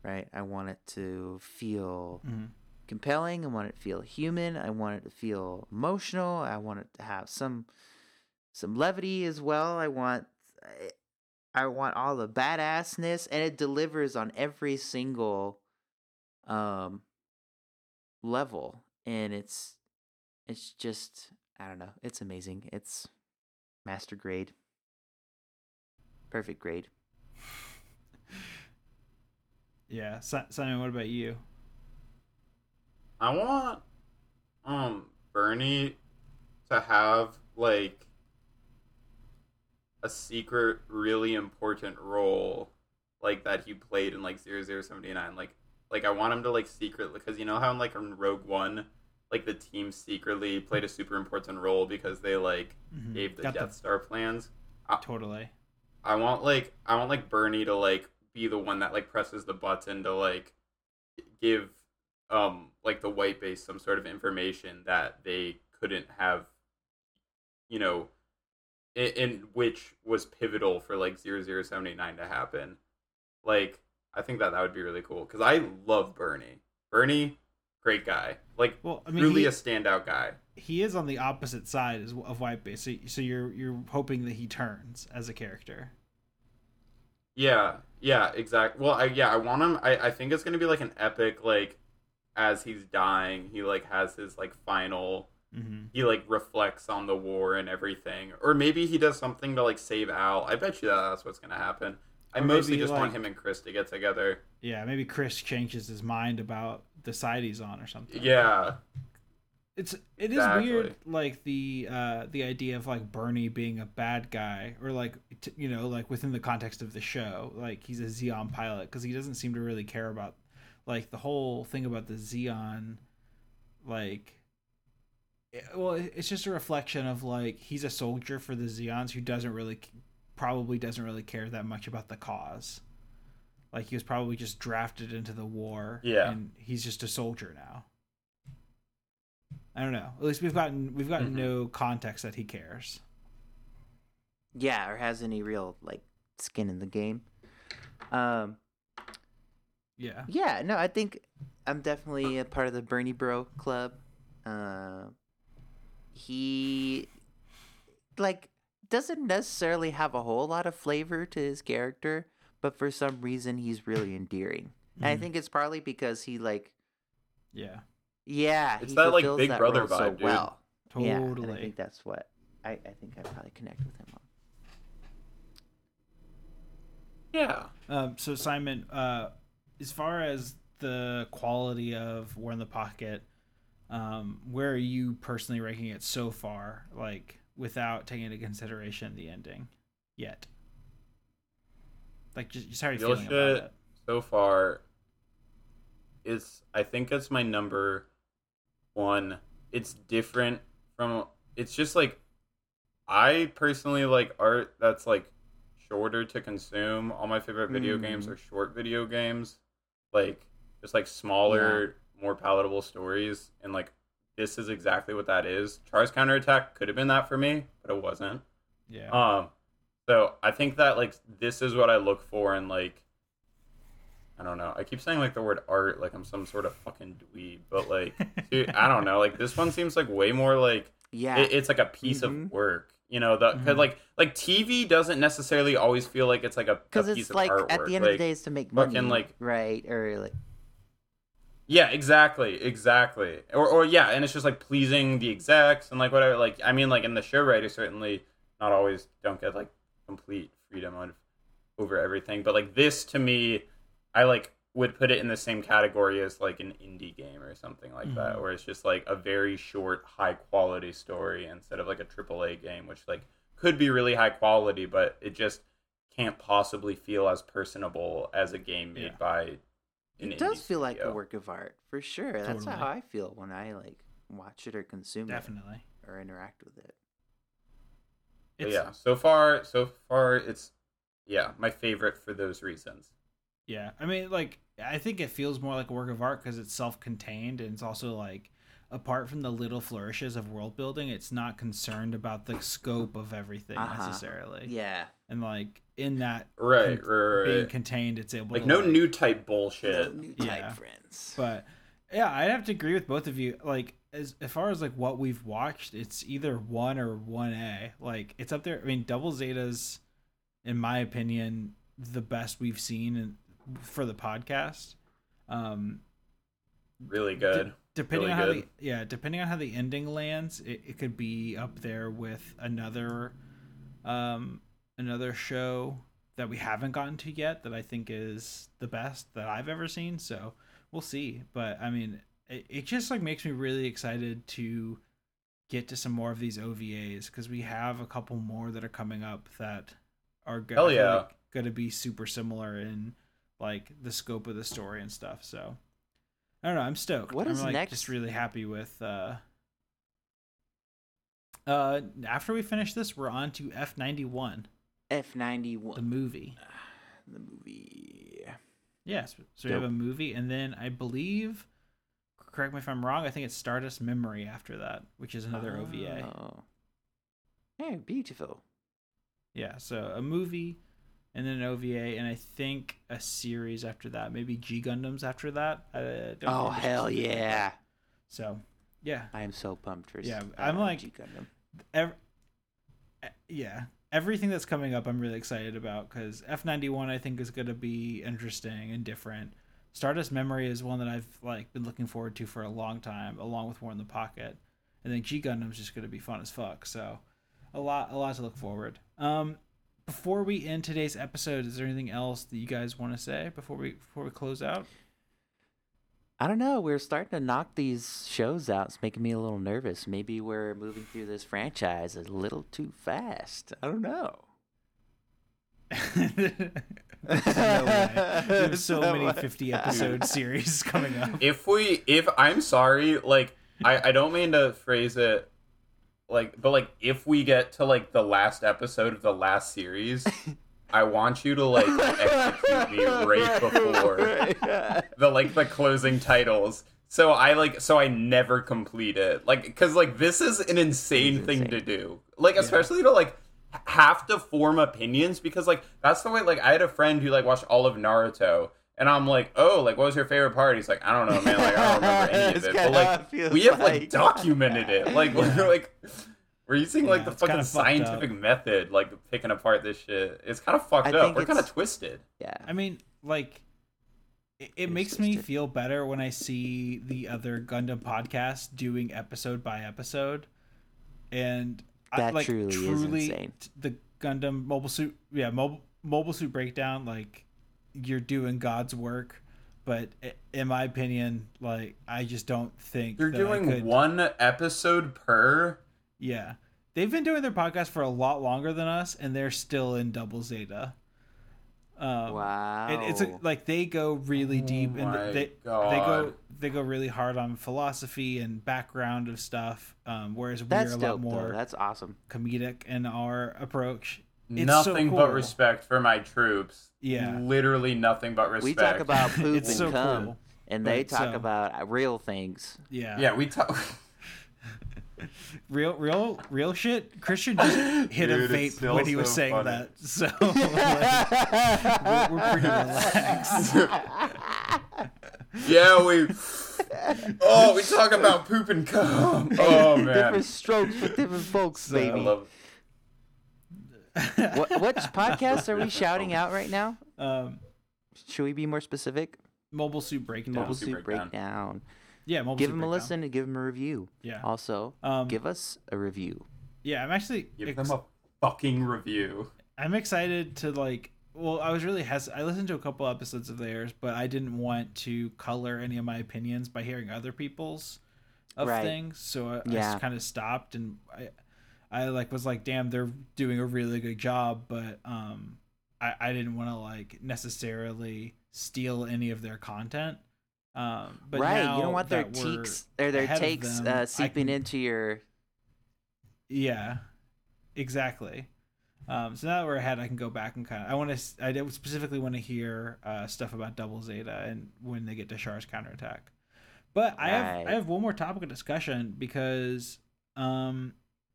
right? I want it to feel Mhm. Compelling. I want it to feel human. I want it to feel emotional. I want it to have some some levity as well. I want I- want all the badassness and it delivers on every single um level and it's it's just I don't know. It's amazing. It's master grade. Perfect grade. yeah Si- simon what about you I want um Bernie to have like a secret really important role like that he played in like 0079 like like I want him to like secret because you know how in like in Rogue One like the team secretly played a super important role because they like Mhm. gave the Got the- Death Star plans. totally I want like I want like Bernie to like be the one that like presses the button to like give um like the white base some sort of information that they couldn't have you know in, in which was pivotal for like 0079 to happen. Like i think that that would be really cool because i love bernie. Bernie great guy. Like well i mean truly he, a standout guy. he is on the opposite side of white base. So, so you're you're hoping that he turns as a character. Yeah, yeah, exactly. Well, I yeah, I want him. I I think it's gonna be like an epic like, as he's dying, he like has his like final. mm-hmm. He like reflects on the war and everything, or maybe he does something to like save Al. I bet you that's what's gonna happen. I Or mostly just want him and Chris to get together. yeah maybe chris changes his mind about the side he's on or something Yeah, it's it is Exactly. weird like the uh the idea of like bernie being a bad guy or like t- you know like within the context of the show like he's a zeon pilot because he doesn't seem to really care about like the whole thing about the zeon like it- well it's just a reflection of like he's a soldier for the zeons who doesn't really probably doesn't really care that much about the cause like he was probably just drafted into the war Yeah. and he's just a soldier now I don't know. At least we've gotten we've gotten Mhm. no context that he cares. Yeah, or has any real like skin in the game. Um Yeah. Yeah, no, I think I'm definitely a part of the Bernie Bro Club. Uh, he like doesn't necessarily have a whole lot of flavor to his character, but for some reason he's really endearing. And I think it's partly because he like Yeah. yeah, It's he that, like, fulfills Big that Brother role so vibe, dude. well. Yeah, and I think that's what I, I think I probably connect with him on. yeah. Um, so Simon, uh, as far as the quality of War in the Pocket, um, where are you personally ranking it so far? Like without taking into consideration the ending yet. Like just, just how are you Real feeling about it? so far is I think it's my number one. It's different from it's just like I personally like art that's like shorter to consume. All my favorite video games Mm. are short video games. Like just like smaller, more palatable stories, and like this is exactly what that is. Char's counterattack could have been that for me, but it wasn't. Yeah. Um, so I think that like this is what I look for in like I don't know. I keep saying like the word art like I'm some sort of fucking dweeb, but like dude, I don't know. Like this one seems like way more like Yeah. it, it's like a piece Mhm. of work. You know, the cause Mhm. like like TV doesn't necessarily always feel like it's like a, Because it's of like artwork. at the end like, of the day, it's to make fucking, money, like- right? Or like, Yeah, exactly, exactly. Or, or yeah, and it's just like pleasing the execs and like whatever. Like I mean, like in the show writers certainly not always don't get like complete freedom on over everything, but like this to me, I like would put it in the same category as like an indie game or something like that, Mhm. where it's just like a very short, high quality story instead of like a AAA game, which like could be really high quality, but it just can't possibly feel as personable as a game made Yeah. by an it does indie feel like a work of art for sure. That's how I feel when I like watch it or consume Definitely. it or interact with it. Yeah, so far, so far, it's yeah, my favorite for those reasons. Yeah, I mean, like, I think it feels more like a work of art because it's self-contained and it's also like, apart from the little flourishes of world building, it's not concerned about the scope of everything Uh-huh. necessarily. Yeah. And like in that Right, con- right, right. being contained, it's able like to no like, new type bullshit. New type Yeah. friends. But yeah, I'd have to agree with both of you. Like as as far as like what we've watched, it's either one or one A. Like it's up there. I mean, Double Zeta's, in my opinion, the best we've seen in, for the podcast. Um, Really good. depending Really on how the yeah, depending on how the ending lands, it, it could be up there with another, um, another show that we haven't gotten to yet that I think is the best that I've ever seen. So we'll see. But I mean, it, it just like makes me really excited to get to some more of these OVAs because we have a couple more that are coming up that are go- Hell I feel yeah. like going to be super similar in like the scope of the story and stuff. So I don't know. I'm stoked. What I'm is like next? just really happy with. uh uh, after we finish this, we're on to F ninety one, F ninety one. the movie. the movie. Yes, so we have a movie, and then I believe, correct me if I'm wrong. I think it's Stardust Memory after that, which is another OVA. Oh. Hey, beautiful. Yeah, so a movie, and then an OVA, and I think a series after that. Maybe G Gundams after that. Oh hell yeah! So, yeah, I am so pumped for. Yeah, s- I'm uh, like- G Gundam. ev- yeah, everything that's coming up, I'm really excited about because F91 I think is going to be interesting and different. Stardust Memory is one that I've like been looking forward to for a long time, along with War in the Pocket, and then G Gundam's just going to be fun as fuck. So, a lot, a lot to look forward. Um, before we end today's episode, is there anything else that you guys want to say before we before we close out? I don't know. We're starting to knock these shows out. It's making me a little nervous. Maybe we're moving through this franchise a little too fast. I don't know. There's no way. We have so many way. 50 episode series coming up. If we, if I'm sorry, like I, I don't mean to phrase it like, but like if we get to like the last episode of the last series, I want you to like execute me right before the like the closing titles. So I like so I never complete it. Like cuz like this is an insane thing insane. to do. Like especially to like have to form opinions because like that's the way like I had a friend who like watched all of Naruto and I'm like, "Oh, like what was your favorite part?" He's like, "I don't know, man. Like I don't remember any of It's it." But like we have like, like. documented it. Like we're like we're using like Yeah, the fucking scientific method like picking apart this shit. It's kind of fucked I up. We're kind of twisted. Yeah. I mean, like, it, it It's makes me feel better when I see the other Gundam podcasts doing episode by episode, and I, like truly is truly insane. t- the Gundam mobile suit, yeah, mobile mobile suit breakdown. Like, you're doing God's work, but in my opinion, like, I just don't think You're doing could- one episode per. Yeah. They've been doing their podcast for a lot longer than us, and they're still in double zeta. Um, Wow. It, it's a, like they go really deep, and Oh my they they go they go really hard on philosophy and background of stuff. Um, whereas we're a lot more though. That's awesome. comedic in our approach. It's so nothing cool. but respect for my troops. Yeah. Literally nothing but respect. We talk about poop It's and so cum. cool. and they But, talk so- about uh, real things. Yeah. Yeah, we talk. Real, real, real shit. Christian just hit Dude, a it's vape when he was so saying funny. that. So like, we're, we're pretty relaxed. yeah, we. Oh, we talk about poop and cum. Oh man, different strokes for different folks, I baby. Love. what, which podcast are we shouting out right now? Um, Should we be more specific? mobile suit breakdown. Mobile Suit Suit Breakdown. Breakdown. yeah, mobile Give suit them a listen and give them a review. Yeah. Also, Um, give us a review. Yeah, I'm actually Give ex- them a fucking review. I'm excited to like. Well, I was really hes. I listened to a couple episodes of theirs, but I didn't want to color any of my opinions by hearing other people's of Right. things. So I, I Yeah. just kind of stopped and I, I like was like, damn, they're doing a really good job, but um, I I didn't want to like necessarily steal any of their content. Um, but right. You don't want their teaks or their takes them, uh, seeping can- into your. Yeah, exactly. Um, so now that we're ahead, I can go back and kind of. I want to. I specifically want to hear uh, stuff about Double Zeta and when they get to Char's counterattack. But I have I have one more topic of discussion because um,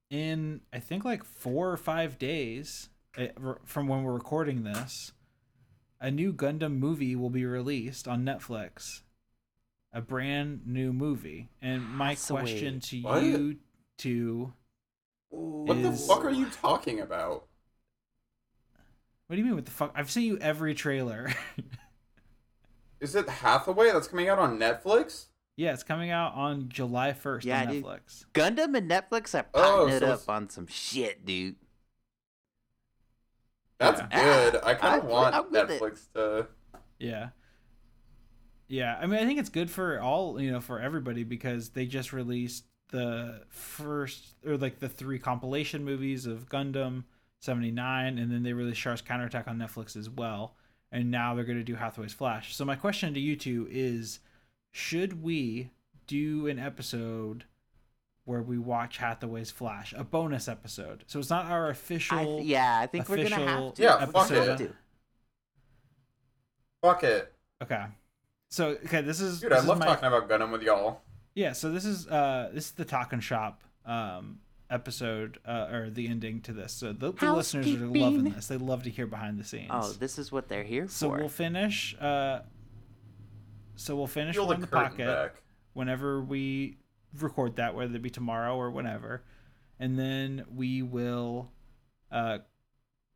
in I think like four or five days eh, from when we're recording this, a new Gundam movie will be released on Netflix. A brand new movie, and my That's the way- question to What? you two What the fuck are you talking about? What do you mean? What the fuck? I've seen you every trailer. Is it Hathaway that's coming out on Netflix? Yeah, it's coming out on July first Yeah, on dude. Netflix. Gundam and Netflix are Oh, potting it so up it's- on some shit, dude. That's Yeah. good. I kind of want I'm it. Netflix to. Yeah. Yeah, I mean, I think it's good for all you know for everybody because they just released the first or like the three compilation movies of Gundam seventy nine, and then they released Char's counterattack on Netflix as well, and now they're going to do Hathaway's Flash. So my question to you two is, should we do an episode? Where we watch Hathaway's Flash, a bonus episode. So it's not our I official. th- yeah, I think we're gonna have to. Yeah, We're fuck gonna it. Fuck it. Okay. So okay, this is Dude, this I is love my, talking about Gundam with y'all. Yeah, so this is uh this is the Talking Shop um episode uh, or the ending to this. So the, the listeners are loving this. They love to hear behind the scenes. Oh, this is what they're here so for. So we'll finish uh so we'll finish Peel War the in the pocket back. whenever we record that, whether it be tomorrow or whenever. And then we will uh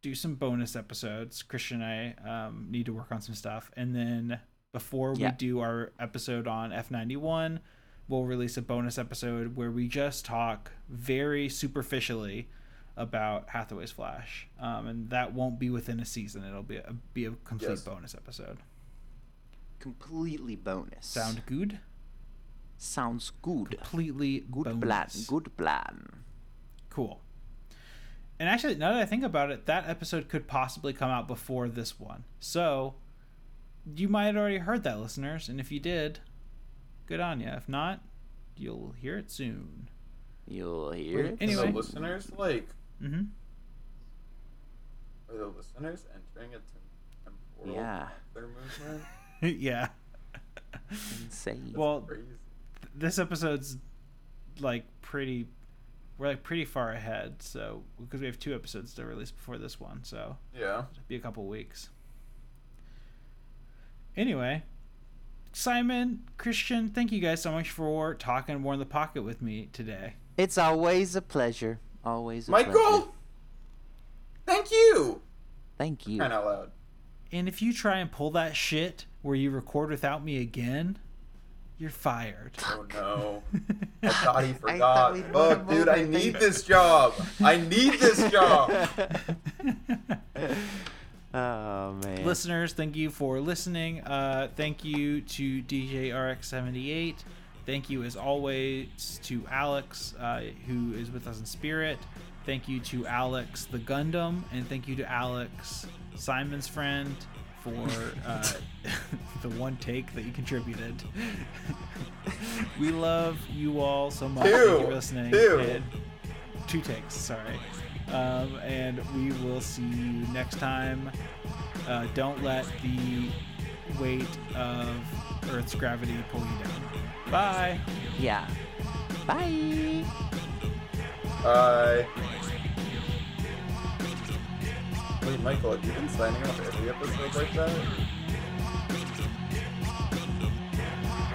do some bonus episodes. Christian and I um, need to work on some stuff. And then before we Yeah. do our episode on F91, we'll release a bonus episode where we just talk very superficially about Hathaway's Flash. Um, and that won't be within a season. It'll be a, be a complete Yes. bonus episode. Completely bonus. Sound good? sounds good. Completely Good plan. Good plan. Cool. And actually, now that I think about it, that episode could possibly come out before this one. So, you might have already heard that, listeners. And if you did, good on you. If not, you'll hear it soon. You'll hear it. Anyway. Are the listeners like Mm-hmm. are the listeners entering a tem- temporal Yeah. their movement? yeah. Insane. Well, Crazy. this episode's like pretty. We're like pretty far ahead, so because we have two episodes to release before this one, so Yeah. it'll be a couple weeks. Anyway, Simon, Christian, thank you guys so much for talking War in the Pocket with me today. it's always a pleasure. Always a Michael, pleasure. thank you. Thank you. Kind out loud. And if you try and pull that shit where you record without me again, you're fired. Oh no. I thought he forgot. thought Fuck, move dude, I need this job. I need this job. oh man. Listeners, thank you for listening. Uh, thank you to DJ RX78. Thank you, as always, to Alex, uh, who is with us in spirit. Thank you to Alex the Gundam, and thank you to Alex, Simon's friend, for uh, the one take that you contributed. we love you all so much. Thank you Two. for listening. Two. And- two takes, sorry. Um, and we will see you next time. Uh, don't let the weight of Earth's gravity pull you down. Bye. Yeah. Bye. Bye. Wait, Michael, have you been signing off every episode like that?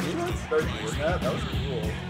You not start doing that? That was cool.